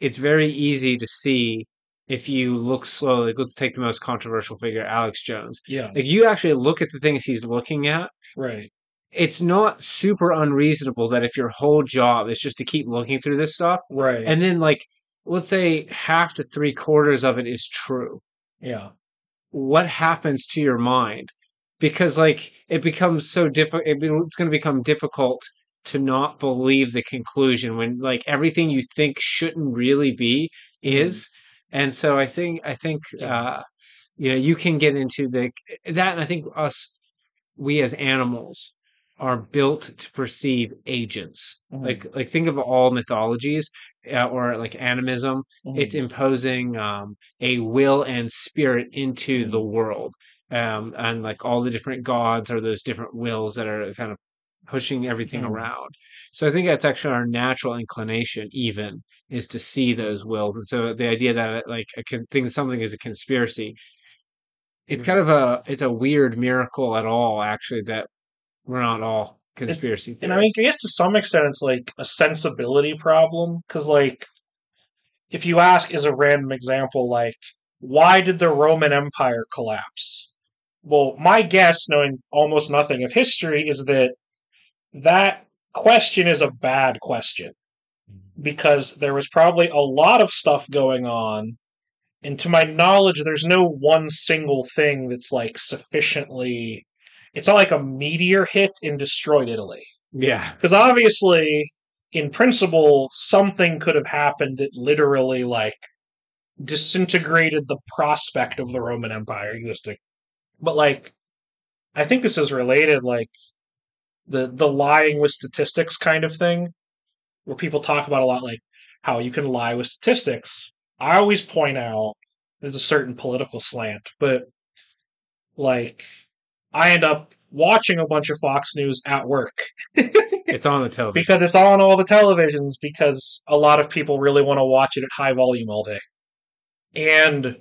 it's very easy to see if you look slowly. Like, let's take the most controversial figure, Alex Jones. yeah, Like you actually look at the things he's looking at. right, It's not super unreasonable that if your whole job is just to keep looking through this stuff, right, and then like let's say half to three quarters of it is true, yeah, what happens to your mind? Because like it becomes so difficult. It's going to become difficult to not believe the conclusion when like everything you think shouldn't really be is. And so I think I think uh, you know you can get into the that. And I think us we as animals are built to perceive agents. Mhm. Like like think of all mythologies uh, or like animism Mhm. it's imposing um, a will and spirit into Mhm. the world um, and like all the different gods are those different wills that are kind of pushing everything Mhm. around so i think that's actually our natural inclination even is to see those wills and so the idea that like a con- thing something is a conspiracy it's Mhm. kind of a it's a weird miracle at all actually that we're not all conspiracy and I mean, theorists I guess to some extent, it's like a sensibility problem because, like, if you ask, is a random example, like, why did the Roman Empire collapse? Well, my guess, knowing almost nothing of history, is that that question is a bad question because there was probably a lot of stuff going on. And to my knowledge, there's no one single thing that's like sufficiently. It's not like a meteor hit and destroyed Italy. Yeah. Because obviously, in principle, something could have happened that literally like disintegrated the prospect of the Roman Empire existing. But like, I think this is related, like the the lying with statistics kind of thing, where people talk about a lot, like how you can lie with statistics. I always point out there's a certain political slant, but like I end up watching a bunch of Fox News at work It's on the television. because it's on all the televisions because a lot of people really want to watch it at high volume all day. And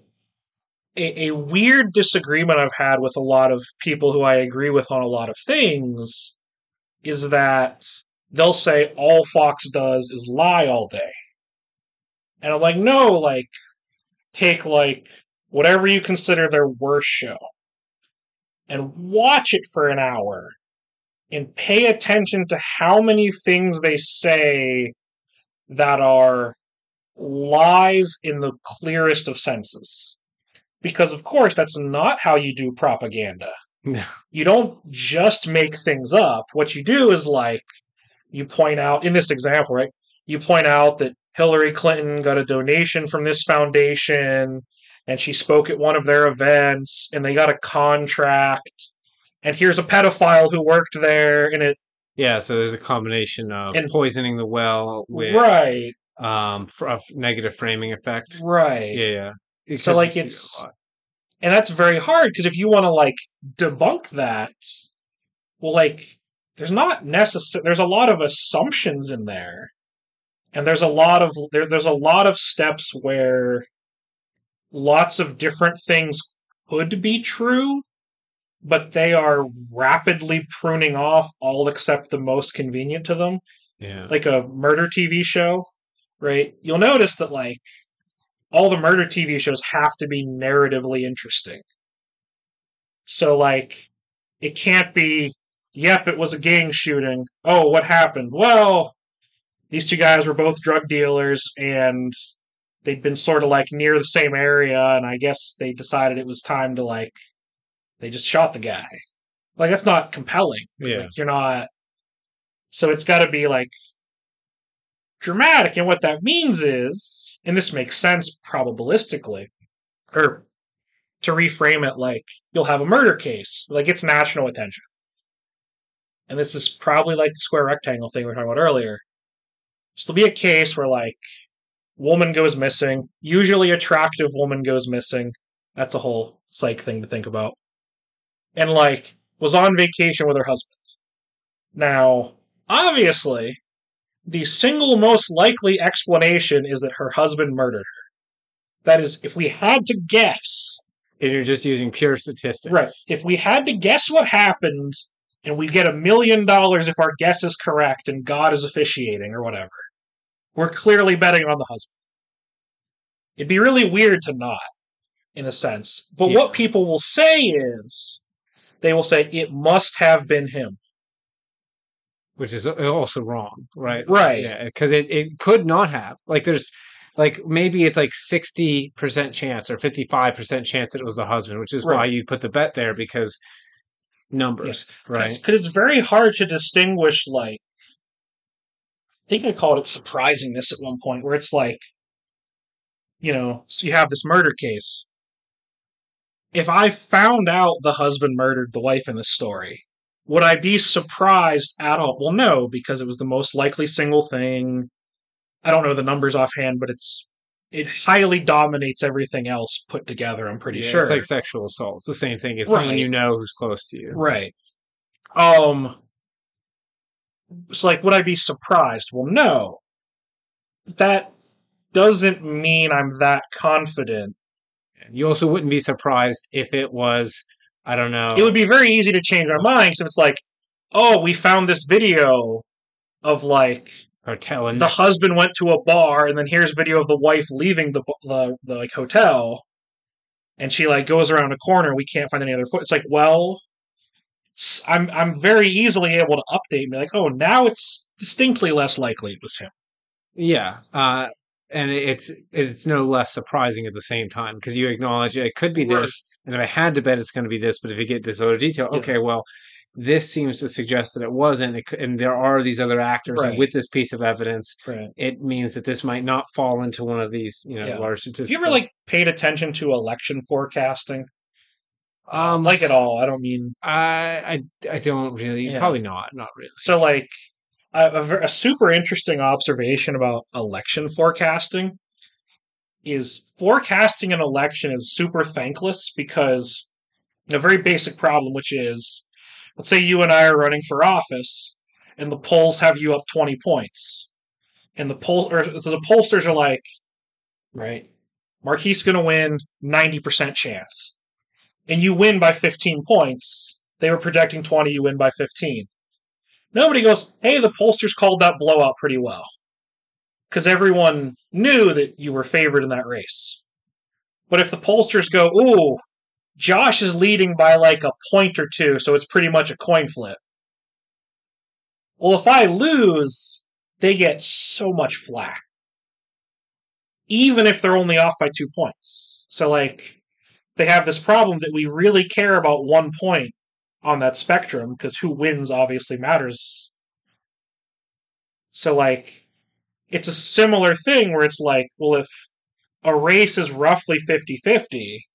a, a weird disagreement I've had with a lot of people who I agree with on a lot of things is that they'll say all Fox does is lie all day. And I'm like, no, like, take like whatever you consider their worst show and watch it for an hour and pay attention to how many things they say that are lies in the clearest of senses. Because, of course, that's not how you do propaganda. You don't just make things up. What you do is like, you point out, in this example, right? You point out that Hillary Clinton got a donation from this foundation and she spoke at one of their events and they got a contract and here's a pedophile who worked there and it Yeah, so there's a combination of And- poisoning the well with right um of negative framing effect. right Yeah, yeah. So, like, you see it a it's-. And that's very hard because if you want to like debunk that well like there's not necessary there's a lot of assumptions in there and there's a lot of there, there's a lot of steps where lots of different things could be true but they are rapidly pruning off all except the most convenient to them yeah. like a murder TV show, right? You'll notice that like all the murder TV shows have to be narratively interesting. So like it can't be yep, it was a gang shooting. Oh, what happened? Well, these two guys were both drug dealers and they'd been sort of like near the same area and I guess they decided it was time to like they just shot the guy. Like that's not compelling. Yeah. Like, you're not so it's got to be like dramatic. And what that means is, and this makes sense probabilistically, or to reframe it like you'll have a murder case, like it's national attention. And this is probably like the square rectangle thing we were talking about earlier. So there'll be a case where like woman goes missing, usually attractive woman goes missing. That's a whole psych thing to think about. And like was on vacation with her husband. Now, obviously, the single most likely explanation is that her husband murdered her. That is, if we had to guess, And you're just using pure statistics. right, if we had to guess what happened, and we get a million dollars if our guess is correct and God is officiating or whatever, we're clearly betting on the husband. It'd be really weird to not, in a sense. But Yeah. what people will say is, they will say, it must have been him. Which is uh, also wrong, right? Right. Yeah, because it, it could not have. Like there's like maybe it's like sixty percent chance or fifty five percent chance that it was the husband, which is why you put the bet there because numbers, right? Because it's very hard to distinguish, like, I think I called it surprisingness at one point, where it's like, you know, so you have this murder case. If I found out the husband murdered the wife in the story, would I be surprised at all? Well, no, because it was the most likely single thing. I don't know the numbers offhand, but it's it highly dominates everything else put together. I'm pretty Yeah, sure. It's like sexual assault. It's the same thing. It's someone you know who's close to you. Right. Um it's like would I be surprised? Well, no. That doesn't mean I'm that confident. You also wouldn't be surprised if it was, I don't know. It would be very easy to change our minds if it's like, "Oh, we found this video of like or telling the husband went to a bar and then here's video of the wife leaving the the, the like hotel. And she like goes around a corner we can't find any other foot it's like well i'm i'm very easily able to update and be like oh now it's distinctly less likely it was him. Yeah, uh, and it's it's no less surprising at the same time because you acknowledge it could be this, and if I had to bet, it's going to be this. But if you get this other detail, Yeah. okay, well, this seems to suggest that it wasn't, and there are these other actors, Right. and with this piece of evidence, Right. it means that this might not fall into one of these, you know, Yeah. large statistics. you ever like paid attention to election forecasting? um, like at all? I don't mean I, I, I don't really, Yeah. probably not, not really. so. Like a, a, a super interesting observation about election forecasting is forecasting an election is super thankless because a very basic problem, which is, let's say you and I are running for office, and the polls have you up twenty points, and the poll or the pollsters are like, right, Marquis to win ninety percent chance, and you win by fifteen points. They were projecting twenty, you win by fifteen. Nobody goes, hey, the pollsters called that blowout pretty well, because everyone knew that you were favored in that race. But if the pollsters go, ooh, Josh is leading by like a point or two, so it's pretty much a coin flip. Well, if I lose, they get so much flack. Even if they're only off by two points. So, like, they have this problem that we really care about one point on that spectrum because who wins obviously matters. So, like, it's a similar thing where it's like, well, if a race is roughly 50 50,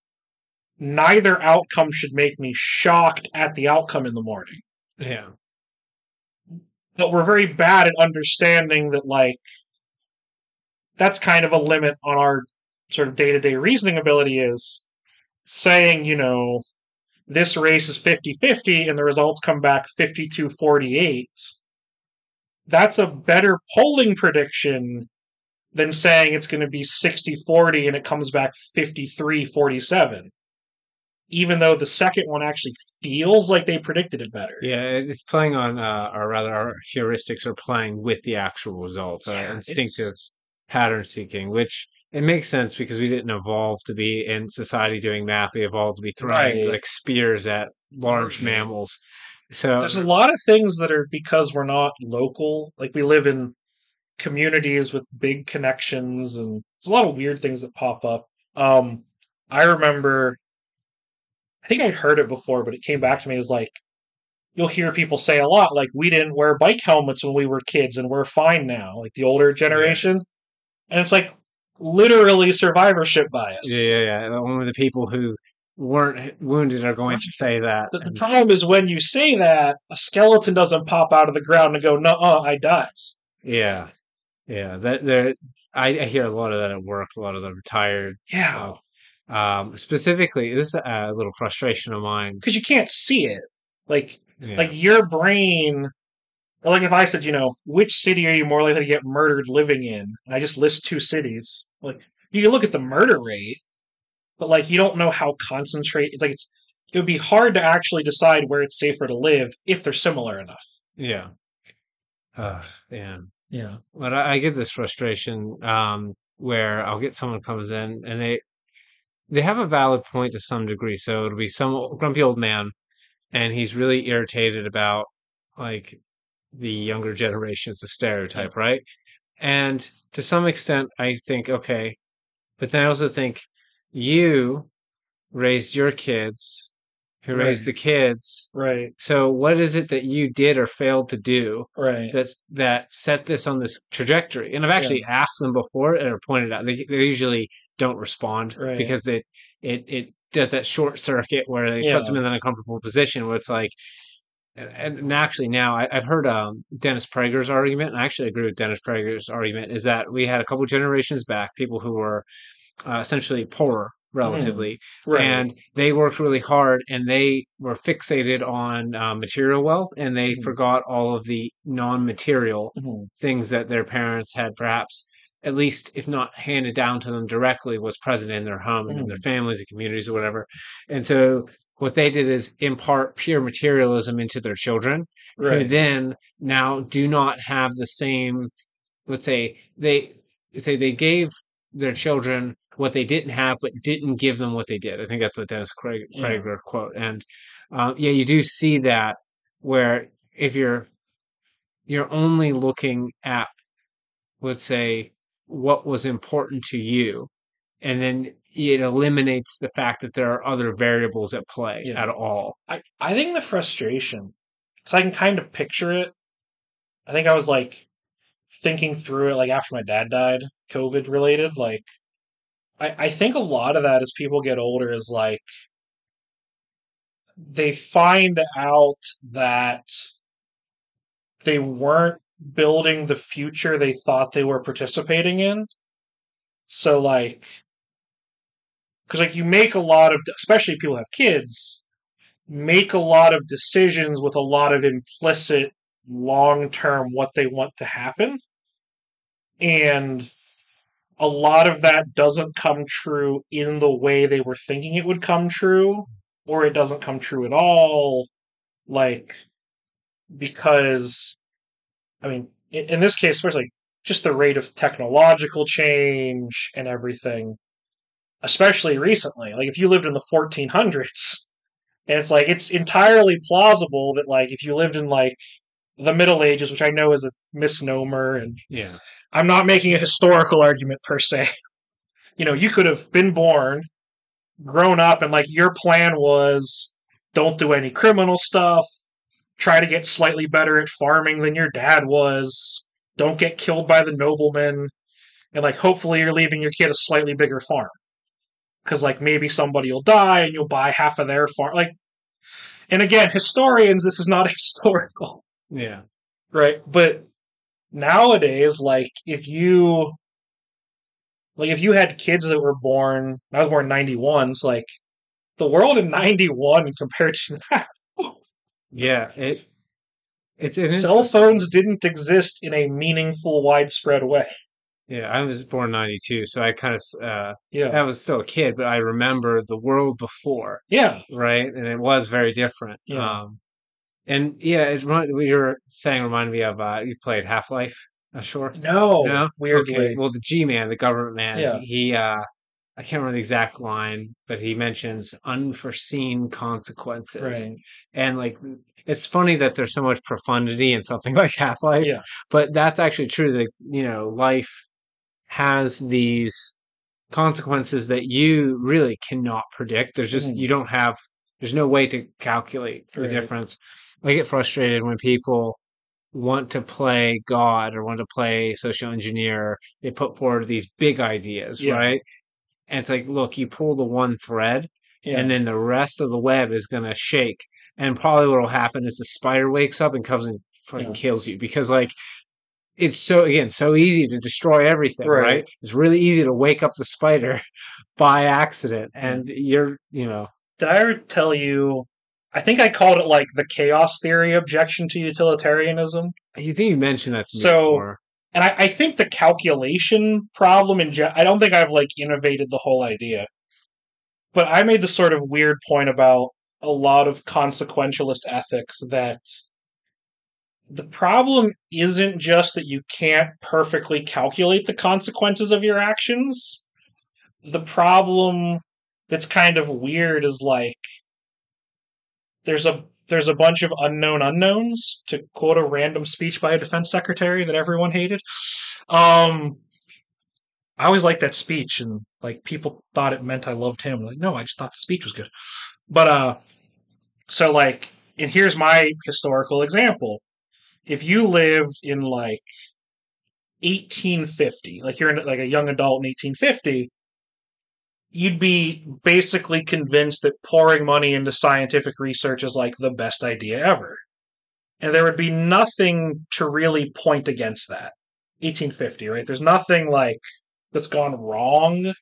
neither outcome should make me shocked at the outcome in the morning. Yeah. But we're very bad at understanding that, like, that's kind of a limit on our sort of day to day reasoning ability is saying, you know, this race is 50 50 and the results come back 52 48. That's a better polling prediction than saying it's going to be 60 40 and it comes back 53 47. Even though the second one actually feels like they predicted it better. Yeah, it's playing on, uh, or rather, our heuristics are playing with the actual results, our Yeah, it- instinctive pattern seeking, which it makes sense because we didn't evolve to be in society doing math. We evolved to be throwing Right. like spears at large mammals. So There's a lot of things that are because we're not local. Like we live in communities with big connections, and there's a lot of weird things that pop up. Um, I remember, I think I'd heard it before, but it came back to me as like, you'll hear people say a lot, like, we didn't wear bike helmets when we were kids and we're fine now, like the older generation. And it's like literally survivorship bias. yeah, yeah, yeah. Only the people who weren't wounded are going to say that. The, the problem is when you say that, a skeleton doesn't pop out of the ground and go, no, I died. yeah, yeah. That there, I, I hear a lot of that at work. A lot of the retired Yeah. Um, specifically, this is a little frustration of mine. because you can't see it. Like Yeah. like your brain, like if I said, you know, which city are you more likely to get murdered living in? And I just list two cities. Like you can look at the murder rate, but like you don't know how concentrate. It's like it's it would be hard to actually decide where it's safer to live if they're similar enough. yeah. Uh, yeah. Yeah. But I, I get this frustration um, where I'll get someone comes in and they they have a valid point to some degree. So it'll be some grumpy old man, and he's really irritated about like the younger generation. It's a stereotype, right? And to some extent, I think okay, but then I also think you raised your kids, who raised the kids. Right. So what is it that you did or failed to do Right. that's that set this on this trajectory. And I've actually asked them before and or pointed out they, they usually don't respond Right. because they it it does that short circuit where it Yeah. puts them in an uncomfortable position where it's like and, and actually now I, I've heard um, Dennis Prager's argument, and I actually agree with Dennis Prager's argument, is that we had a couple generations back people who were uh, essentially poorer relatively, Right. and they worked really hard and they were fixated on uh, material wealth and they Mhm. forgot all of the non-material Mhm. things that their parents had perhaps at least if not handed down to them directly was present in their home and in their families and communities or whatever and so what they did is impart pure materialism into their children who then now do not have the same let's say they say they gave their children what they didn't have but didn't give them what they did i think that's the dennis Craig, Yeah. prager quote and um, yeah you do see that where if you're you're only looking at let's say what was important to you and then it eliminates the fact that there are other variables at play Yeah. at all I, I think the frustration because I can kind of picture it. I think I was like thinking through it like after my dad died, COVID related. Like, I, I think a lot of that as people get older is like they find out that they weren't building the future they thought they were participating in. So, like, because like you make a lot of, especially people have kids, make a lot of decisions with a lot of implicit long term what they want to happen. And a lot of that doesn't come true in the way they were thinking it would come true, or it doesn't come true at all. Like, because, I mean, in, in this case, especially just the rate of technological change and everything, especially recently. Like, if you lived in the 1400s, and it's like, it's entirely plausible that, like, if you lived in, like, the Middle Ages, which I know is a misnomer, and Yeah. I'm not making a historical argument per se. You know, you could have been born, grown up, and like your plan was don't do any criminal stuff, try to get slightly better at farming than your dad was, don't get killed by the noblemen, and like hopefully you're leaving your kid a slightly bigger farm. Because like maybe somebody will die and you'll buy half of their farm. Like, and again, historians, this is not historical Yeah. right but nowadays like if you like if you had kids that were born i was born in 91 so like the world in 91 compared to now Yeah. It. It's cell phones didn't exist in a meaningful widespread way Yeah, I was born '92, so I kind of uh, yeah I was still a kid, but I remember the world before, yeah right? And it was very different. Yeah. Um, and yeah, it remind, what you were saying reminded me of uh, you played Half Life, uh, sure. no, No? weirdly Okay. Well, the G Man, the government man, Yeah. he, uh, I can't remember the exact line, but he mentions unforeseen consequences. right And like, it's funny that there's so much profundity in something like Half Life. Yeah. But that's actually true. That, you know, life has these consequences that you really cannot predict. There's just, Mhm. you don't have, there's no way to calculate the Right. difference. I get frustrated when people want to play God or want to play social engineer. They put forward these big ideas, Yeah. right? And it's like, look, you pull the one thread yeah and then the rest of the web is going to shake. And probably what will happen is the spider wakes up and comes and fucking Yeah. kills you because, like, it's so again so easy to destroy everything, Right. right. It's really easy to wake up the spider by accident, mm. and you're, you know, did i ever tell you i think i called it like the chaos theory objection to utilitarianism you think you mentioned that So- before. and I, I think the calculation problem in gen- I don't think I've like innovated the whole idea, but I made the sort of weird point about a lot of consequentialist ethics that the problem isn't just that you can't perfectly calculate the consequences of your actions. The problem that's kind of weird is like there's a there's a bunch of unknown unknowns to quote a random speech by a defense secretary that everyone hated. Um I always liked that speech and like people thought it meant I loved him. Like no, I just thought the speech was good. But uh so like and here's my historical example. If you lived in like 1850, like you're in, like a young adult in 1850, you'd be basically convinced that pouring money into scientific research is like the best idea ever. And there would be nothing to really point against that. 1850, right? There's nothing like that's gone wrong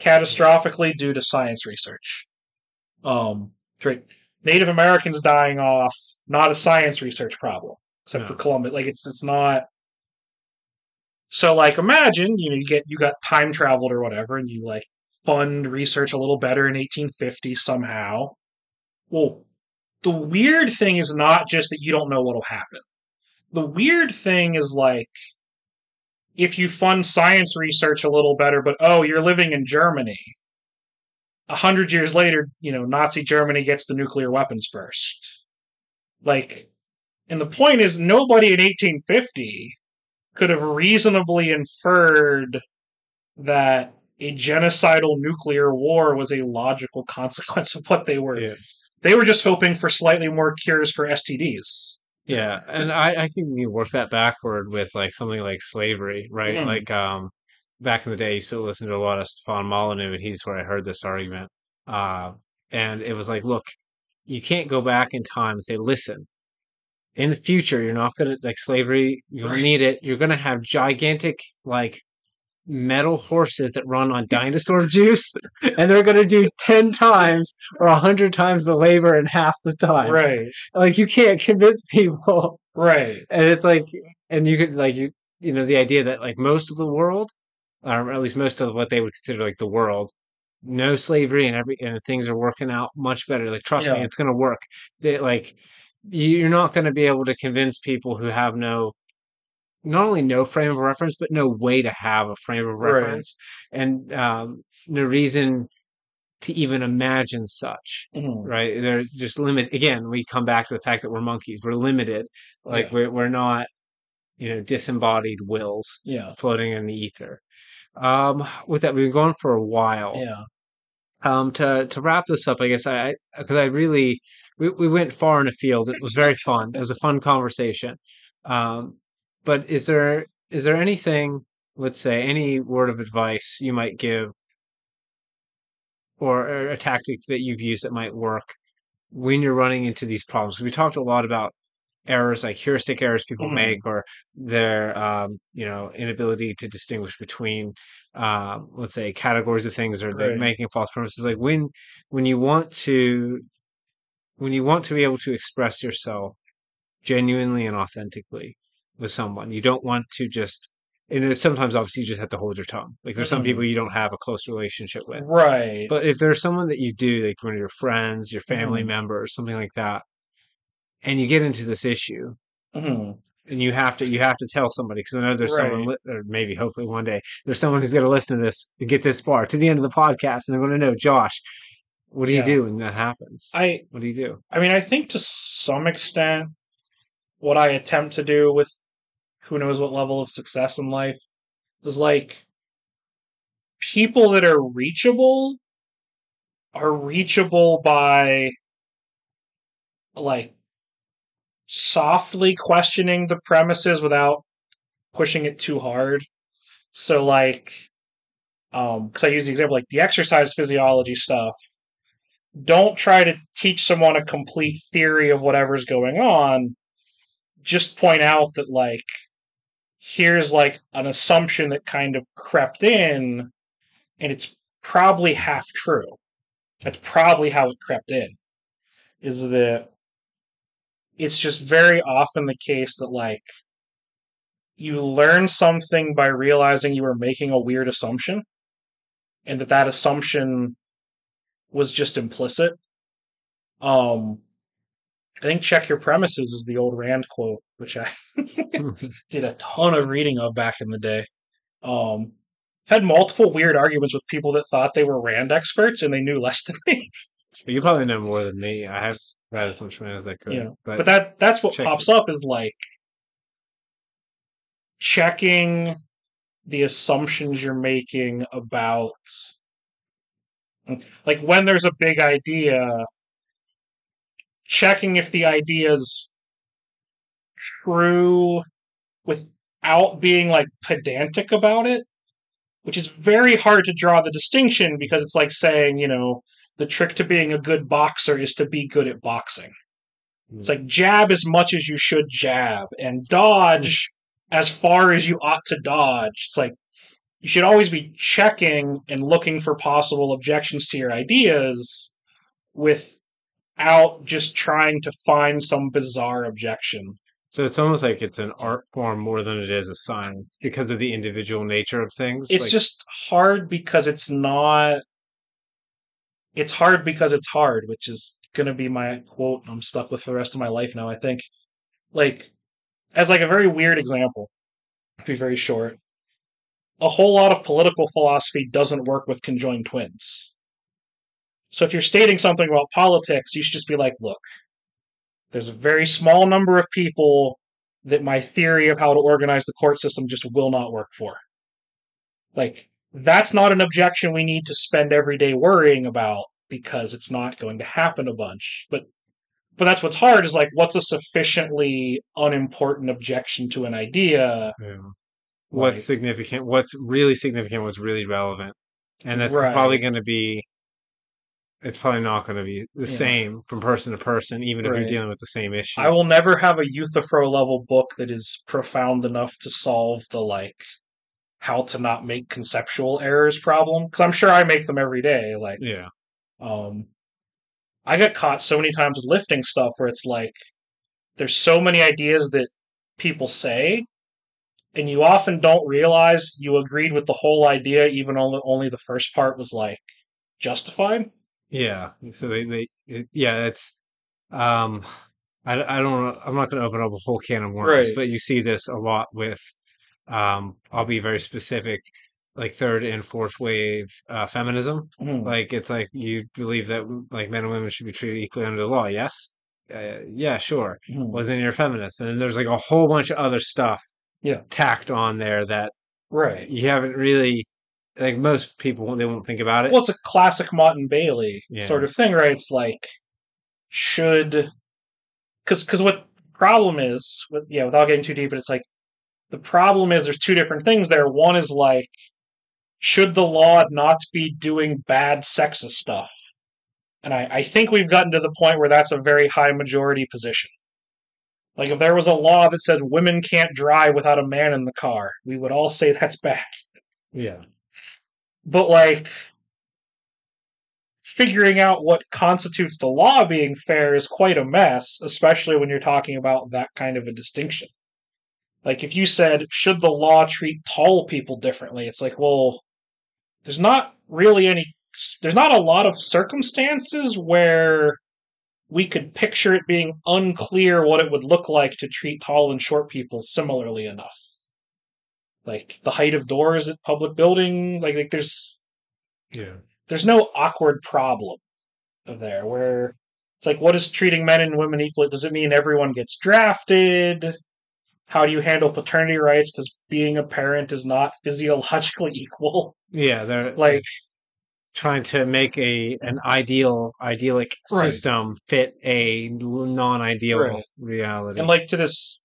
catastrophically due to science research. Um, right. Native Americans dying off, not a science research problem, except No. for Columbus. Like it's it's not. So like imagine you know you get you got time traveled or whatever, and you like fund research a little better in 1850 somehow. Well, the weird thing is not just that you don't know what'll happen. The weird thing is like if you fund science research a little better, but oh, you're living in Germany. A hundred years later, you know, Nazi Germany gets the nuclear weapons first. Like, and the point is, nobody in 1850 could have reasonably inferred that a genocidal nuclear war was a logical consequence of what they were. Yeah. They were just hoping for slightly more cures for STDs. Yeah, and I, I think you work that backward with like something like slavery, right? Mhm. Like um back in the day, I used to listen to a lot of Stefan Molyneux, and he's where I heard this argument. Uh, and it was like, look, you can't go back in time and say, listen, in the future, you're not gonna like slavery, you don't Right. need it. You're gonna have gigantic like metal horses that run on dinosaur juice, and they're gonna do ten times or a hundred times the labor in half the time. Right. Like you can't convince people Right. and it's like and you could like you you know the idea that like most of the world or at least most of what they would consider like the world no slavery and every and things are working out much better like trust me it's going to work they, like you're not going to be able to convince people who have no not only no frame of reference but no way to have a frame of Right. reference and um no reason to even imagine such Mhm. right? There's just limit. Again, we come back to the fact that we're monkeys. We're limited. Like Yeah. we're we're not, you know, disembodied wills Yeah. floating in the ether. Um, with that, we've been going for a while. Yeah. Um, to to wrap this up, I guess I because I really we we went far in a field. It was very fun. It was a fun conversation. Um, but is there is there anything, let's say, any word of advice you might give, or, or a tactic that you've used that might work when you're running into these problems. We talked a lot about errors like heuristic errors people Mhm. make or their um, you know inability to distinguish between um, let's say categories of things or they're Right. making false premises like when when you want to when you want to be able to express yourself genuinely and authentically with someone you don't want to just and sometimes obviously you just have to hold your tongue like there's some people you don't have a close relationship with Right. but if there's someone that you do, like one of your friends, your family Mhm. or something like that, and you get into this issue, Mhm. and you have to you have to tell somebody because I know there's someone, Right. li- or maybe hopefully one day there's someone who's going to listen to this and get this far to the end of the podcast, and they're going to know, Josh, what do you do when that happens? I What do you do? I mean, I think to some extent, what I attempt to do with who knows what level of success in life is like people that are reachable are reachable by like softly questioning the premises without pushing it too hard. So like um cuz I use the example like the exercise physiology stuff don't try to teach someone a complete theory of whatever's going on. Just point out that like here's like an assumption that kind of crept in and it's probably half true. That's probably how it crept in. Is that it's just very often the case that like you learn something by realizing you were making a weird assumption and that that assumption was just implicit. Um, I think check your premises is the old Rand quote, which I did a ton of reading of back in the day. Um, had multiple weird arguments with people that thought they were Rand experts and they knew less than me. you probably know more than me. I have read as much as I could, Yeah, but, But that that's what pops it. up is like checking the assumptions you're making about like when there's a big idea checking if the idea is true without being like pedantic about it which is very hard to draw the distinction because it's like saying you know the trick to being a good boxer is to be good at boxing. Hmm. It's like jab as much as you should jab and dodge hmm. as far as you ought to dodge. It's like you should always be checking and looking for possible objections to your ideas without just trying to find some bizarre objection. so it's almost like it's an art form more than it is a science because of the individual nature of things. It's Like, just hard because it's not. It's hard because it's hard, which is going to be my quote I'm stuck with for the rest of my life now, I think. Like, as like a very weird example, to be very short, a whole lot of political philosophy doesn't work with conjoined twins. So if you're stating something about politics, you should just be like, look, there's a very small number of people that my theory of how to organize the court system just will not work for. Like, that's not an objection we need to spend every day worrying about because it's not going to happen a bunch. But but that's what's hard is like what's a sufficiently unimportant objection to an idea Yeah. What's significant? What's really significant? What's really relevant? And that's Right. probably going to be. It's probably not going to be the Yeah. same from person to person, even if you're dealing with the same issue. I will never have a Euthyphro level book that is profound enough to solve the like how to not make conceptual errors problem because I'm sure I make them every day. Like, Yeah. um, I got caught so many times lifting stuff where it's like there's so many ideas that people say, and you often don't realize you agreed with the whole idea, even only only the first part was like justified. Yeah. So they, they it, yeah, it's um I, I don't I'm not going to open up a whole can of worms, Right. but you see this a lot with um I'll be very specific like third and fourth wave uh, feminism. Mhm. Like it's like you believe that like men and women should be treated equally under the law. Yes. Uh, yeah, sure. Mhm. Well, then you're a feminist. And then there's like a whole bunch of other stuff Yeah. tacked on there that Right. you haven't really like most people they won't think about it. Well, it's a classic motte and bailey Yeah. sort of thing, right? It's like should because because what problem is with yeah without getting too deep, but it's like the problem is there's two different things there. One is like should the law not be doing bad sexist stuff, and I I think we've gotten to the point where that's a very high majority position. Like if there was a law that said women can't drive without a man in the car, we would all say that's bad. yeah. But like figuring out what constitutes the law being fair is quite a mess especially when you're talking about that kind of a distinction. Like if you said should the law treat tall people differently? It's like well there's not really any there's not a lot of circumstances where we could picture it being unclear what it would look like to treat tall and short people similarly enough like the height of doors at public building like, like there's Yeah. there's no awkward problem there where it's like what is treating men and women equally does it mean everyone gets drafted how do you handle paternity rights because being a parent is not physiologically equal Yeah, they're like trying to make a an ideal idyllic Right. system fit a non-ideal Right. reality. and like to this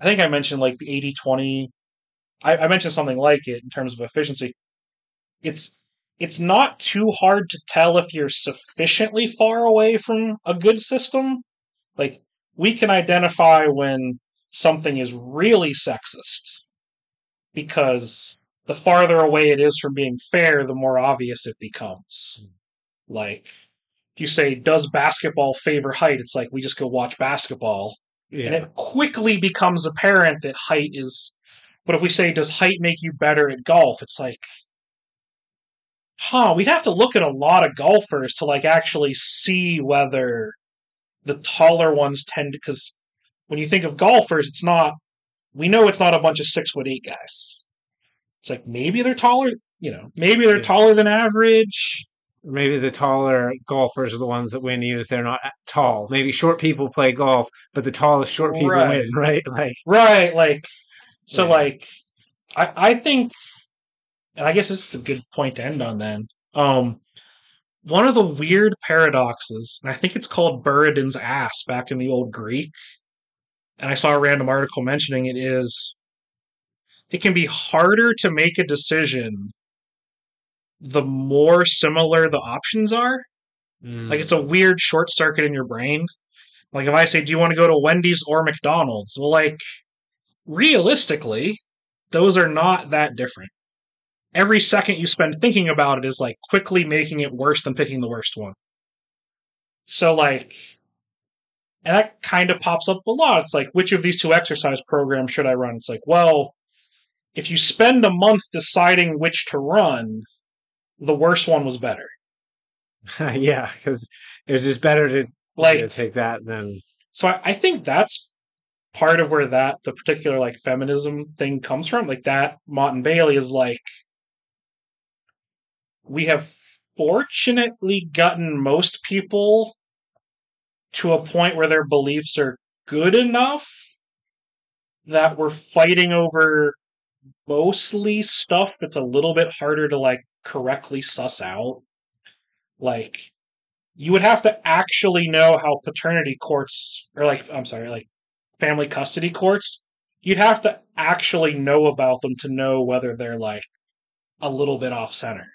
i think i mentioned like the 80 20 I, I mentioned something like it in terms of efficiency. It's it's not too hard to tell if you're sufficiently far away from a good system. Like we can identify when something is really sexist because the farther away it is from being fair the more obvious it becomes. Like if you say does basketball favor height? It's like we just go watch basketball. And it quickly becomes apparent that height is but if we say does height make you better at golf it's like huh we'd have to look at a lot of golfers to like actually see whether the taller ones tend to because when you think of golfers it's not we know it's not a bunch of six foot eight guys it's like maybe they're taller you know maybe they're Yeah. taller than average Maybe the taller golfers are the ones that win, even if they're not tall. Maybe short people play golf, but the tallest short people Right. win, right? Like, Right, like so Yeah. like I I think and I guess this is a good point to end on then. Um one of the weird paradoxes, and I think it's called Buridan's ass back in the old Greek, and I saw a random article mentioning it is it can be harder to make a decision the more similar the options are. mm, Like it's a weird short circuit in your brain. Like if I say, "Do you want to go to Wendy's or McDonald's?" Well, like realistically, those are not that different. Every second you spend thinking about it is like quickly making it worse than picking the worst one. So like and that kind of pops up a lot. It's like which of these two exercise programs should I run? It's like, well, if you spend a month deciding which to run, the worst one was better. yeah, because it was just better to, Like to take that than so I, I think that's part of where that the particular like feminism thing comes from like motte and bailey is like we have fortunately gotten most people to a point where their beliefs are good enough that we're fighting over mostly stuff that's a little bit harder to like correctly suss out. Like you would have to actually know how paternity courts or like I'm sorry, like family custody courts, you'd have to actually know about them to know whether they're like a little bit off center.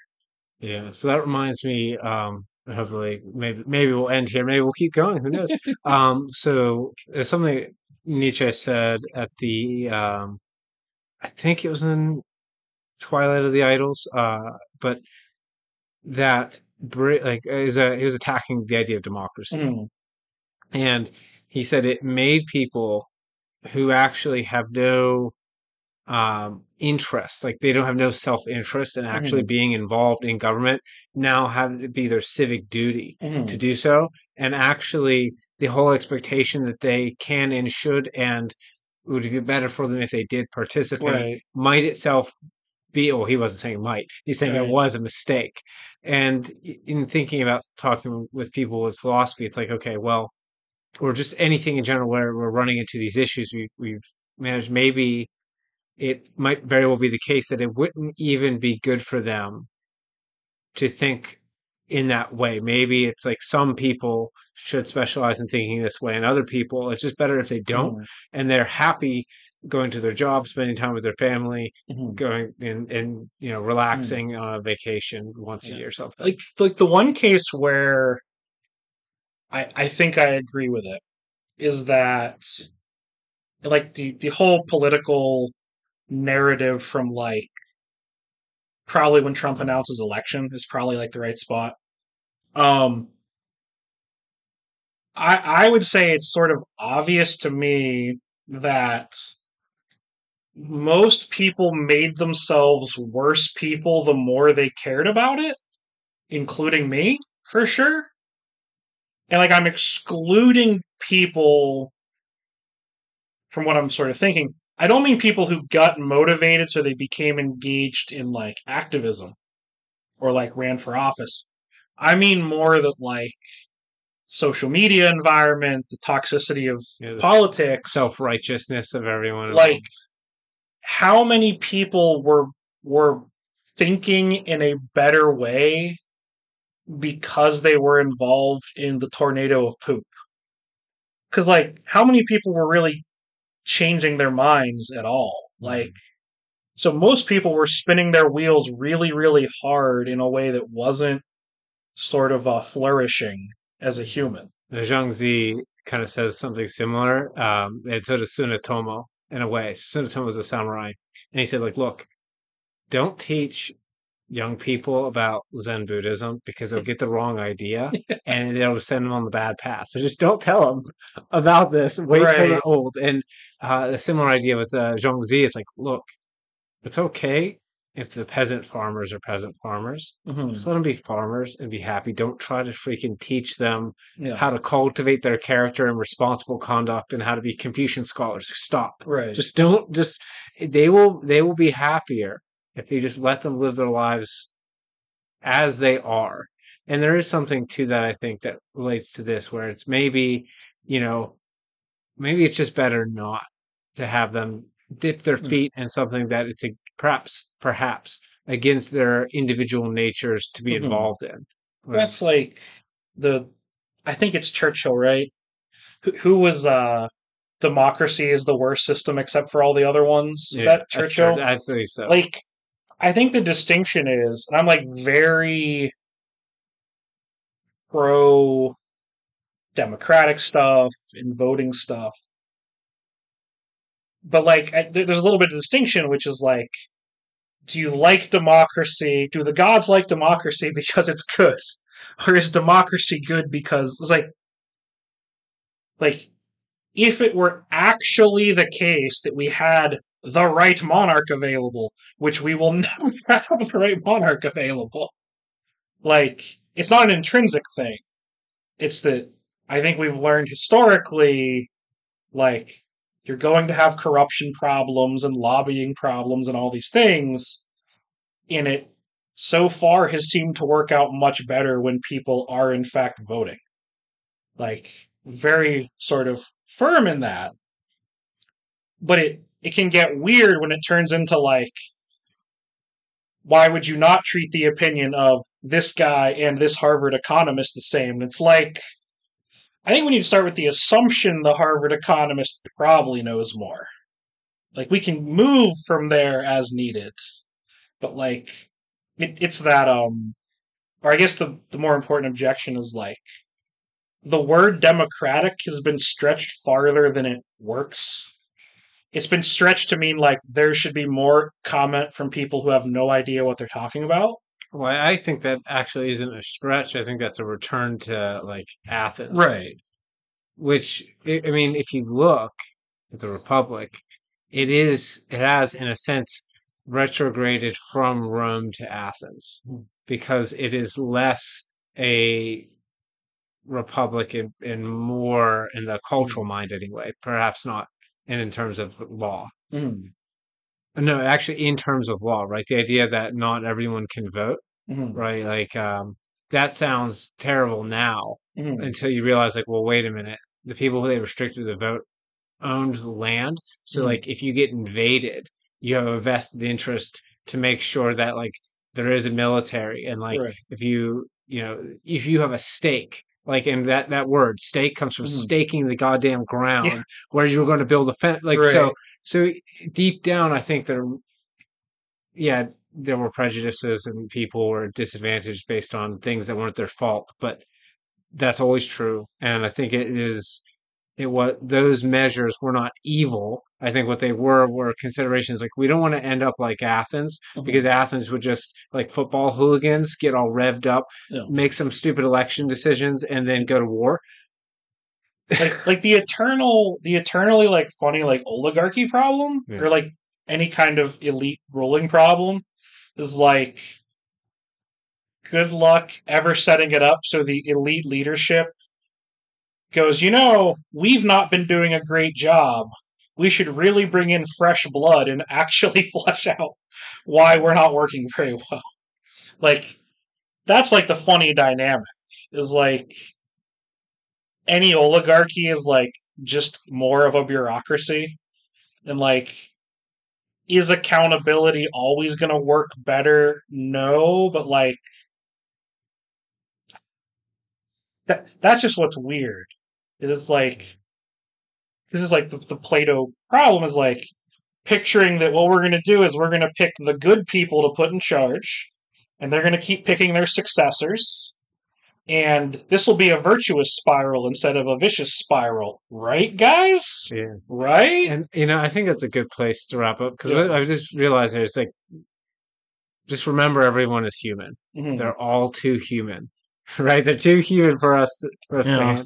Yeah, so that reminds me. Um, hopefully, maybe maybe we'll end here. Maybe we'll keep going. Who knows? um, so there's something Nietzsche said at the. Um, I think it was in Twilight of the Idols. Uh, but that like is a he was attacking the idea of democracy, Mm. and he said it made people who actually have no um, interest, like they don't have no self interest in actually Mhm. being involved in government, now have it be their civic duty Mhm. to do so. And actually, the whole expectation that they can and should and would be better for them if they did participate Right. might itself be, well, he wasn't saying might, he's saying it was a mistake. And in thinking about talking with people with philosophy, it's like, okay, well, or just anything in general where we're running into these issues we, we've managed, maybe it might very well be the case that it wouldn't even be good for them to think in that way. Maybe it's like some people should specialize in thinking this way, and other people, it's just better if they don't, Mhm. and they're happy going to their job, spending time with their family, Mhm. going and, and you know, relaxing on a vacation once Yeah. a year or something. Like like the one case where I I think I agree with it is that like the the whole political narrative from like probably when Trump announces election is probably like the right spot. Um I I would say it's sort of obvious to me that most people made themselves worse people the more they cared about it, including me, for sure. And like I'm excluding people from what I'm sort of thinking. I don't mean people who got motivated so they became engaged in like activism or like ran for office. I mean more that like social media environment, the toxicity of Yeah, politics, Self righteousness of everyone. like how many people were were thinking in a better way because they were involved in the tornado of poop because like how many people were really changing their minds at all like so most people were spinning their wheels really really hard in a way that wasn't sort of uh, flourishing as a human Zhuangzi kind of says something similar. Um, and so does Tsunetomo in a way. Tsunetomo was a samurai. And he said, like, look, don't teach young people about Zen Buddhism because they'll get the wrong idea and it'll send them on the bad path. So just don't tell them about this. Wait till they're old. And uh, a similar idea with uh, Zhuangzi is like, look, it's okay if the peasant farmers are peasant farmers. Mhm. Just let them be farmers and be happy. Don't try to freaking teach them yeah how to cultivate their character and responsible conduct and how to be Confucian scholars. Stop. right Just don't just they will they will be happier if you just let them live their lives as they are. And there is something to that I think that relates to this where it's maybe, you know, maybe it's just better not to have them dip their Mm. feet in something that it's a, perhaps perhaps against their individual natures to be Mhm. involved in. That's like the I think it's Churchill, right? Who, who was uh democracy is the worst system except for all the other ones. Is Yeah, that Churchill? I believe so. Like I think the distinction is and I'm like very pro democratic stuff and voting stuff. But like I, there's a little bit of distinction which is like do you like democracy? Do the gods like democracy because it's good? Or is democracy good because it's like like if it were actually the case that we had the right monarch available, which we will never have the right monarch available, like it's not an intrinsic thing. It's that I think we've learned historically, like you're going to have corruption problems and lobbying problems and all these things in it so far has seemed to work out much better when people are in fact voting. Like very sort of firm in that. But it it can get weird when it turns into like why would you not treat the opinion of this guy and this Harvard economist the same. It's like I think we need to start with the assumption the Harvard economist probably knows more. Like we can move from there as needed, but like it, it's that um, or I guess the the more important objection is like the word democratic has been stretched farther than it works. It's been stretched to mean like there should be more comment from people who have no idea what they're talking about. Well, I think that actually isn't a stretch. I think that's a return to like Athens. Right. Which I mean, if you look at the Republic, it is it has in a sense retrograded from Rome to Athens hmm. because it is less a republic and, and more in the hmm. cultural mind anyway. Perhaps not and in terms of law. Mhm. No, actually in terms of law, right? The idea that not everyone can vote, Mhm. right? Like um that sounds terrible now Mhm. until you realize like, well, wait a minute. The people who they restricted the vote owned the land. So Mhm. like if you get invaded, you have a vested interest to make sure that like there is a military and like Right. if you you know if you have a stake like and that that word stake comes from Mhm. staking the goddamn ground Yeah. where you're going to build a fence like so so deep down i think there yeah there were prejudices and people were disadvantaged based on things that weren't their fault but that's always true and i think it is it was those measures were not evil i think what they were were considerations like we don't want to end up like athens Mhm. because athens would just like football hooligans get all revved up Yeah. make some stupid election decisions and then go to war like like the eternal the eternally like funny like oligarchy problem Yeah. or like any kind of elite ruling problem is like good luck ever setting it up so the elite leadership goes you know we've not been doing a great job we should really bring in fresh blood and actually flesh out why we're not working very well. Like that's like the funny dynamic is like any oligarchy is like just more of a bureaucracy and like is accountability always going to work better? No but like that that's just what's weird is it's like this is like the, the plato problem is like picturing that what we're going to do is we're going to pick the good people to put in charge and they're going to keep picking their successors and this will be a virtuous spiral instead of a vicious spiral right guys yeah right and you know i think that's a good place to wrap up because Yeah. i just realized it's like just remember everyone is human Mhm. they're all too human right they're too human for us to, for us Yeah. handle.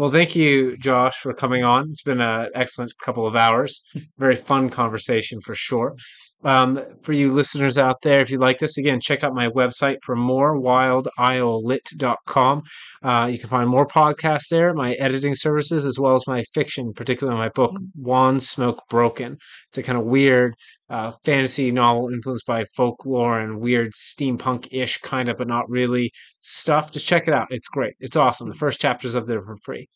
Well thank you josh for coming on. It's been an excellent couple of hours. Very fun conversation for sure. Um, for you listeners out there if you like this again check out my website for more wildislelit.com uh, you can find more podcasts there my editing services as well as my fiction particularly my book wand smoke broken. It's a kind of weird uh, fantasy novel influenced by folklore and weird steampunk-ish kind of but not really stuff just check it out. It's great. It's awesome. The first chapter's up there for free.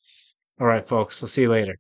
All right folks. I'll see you later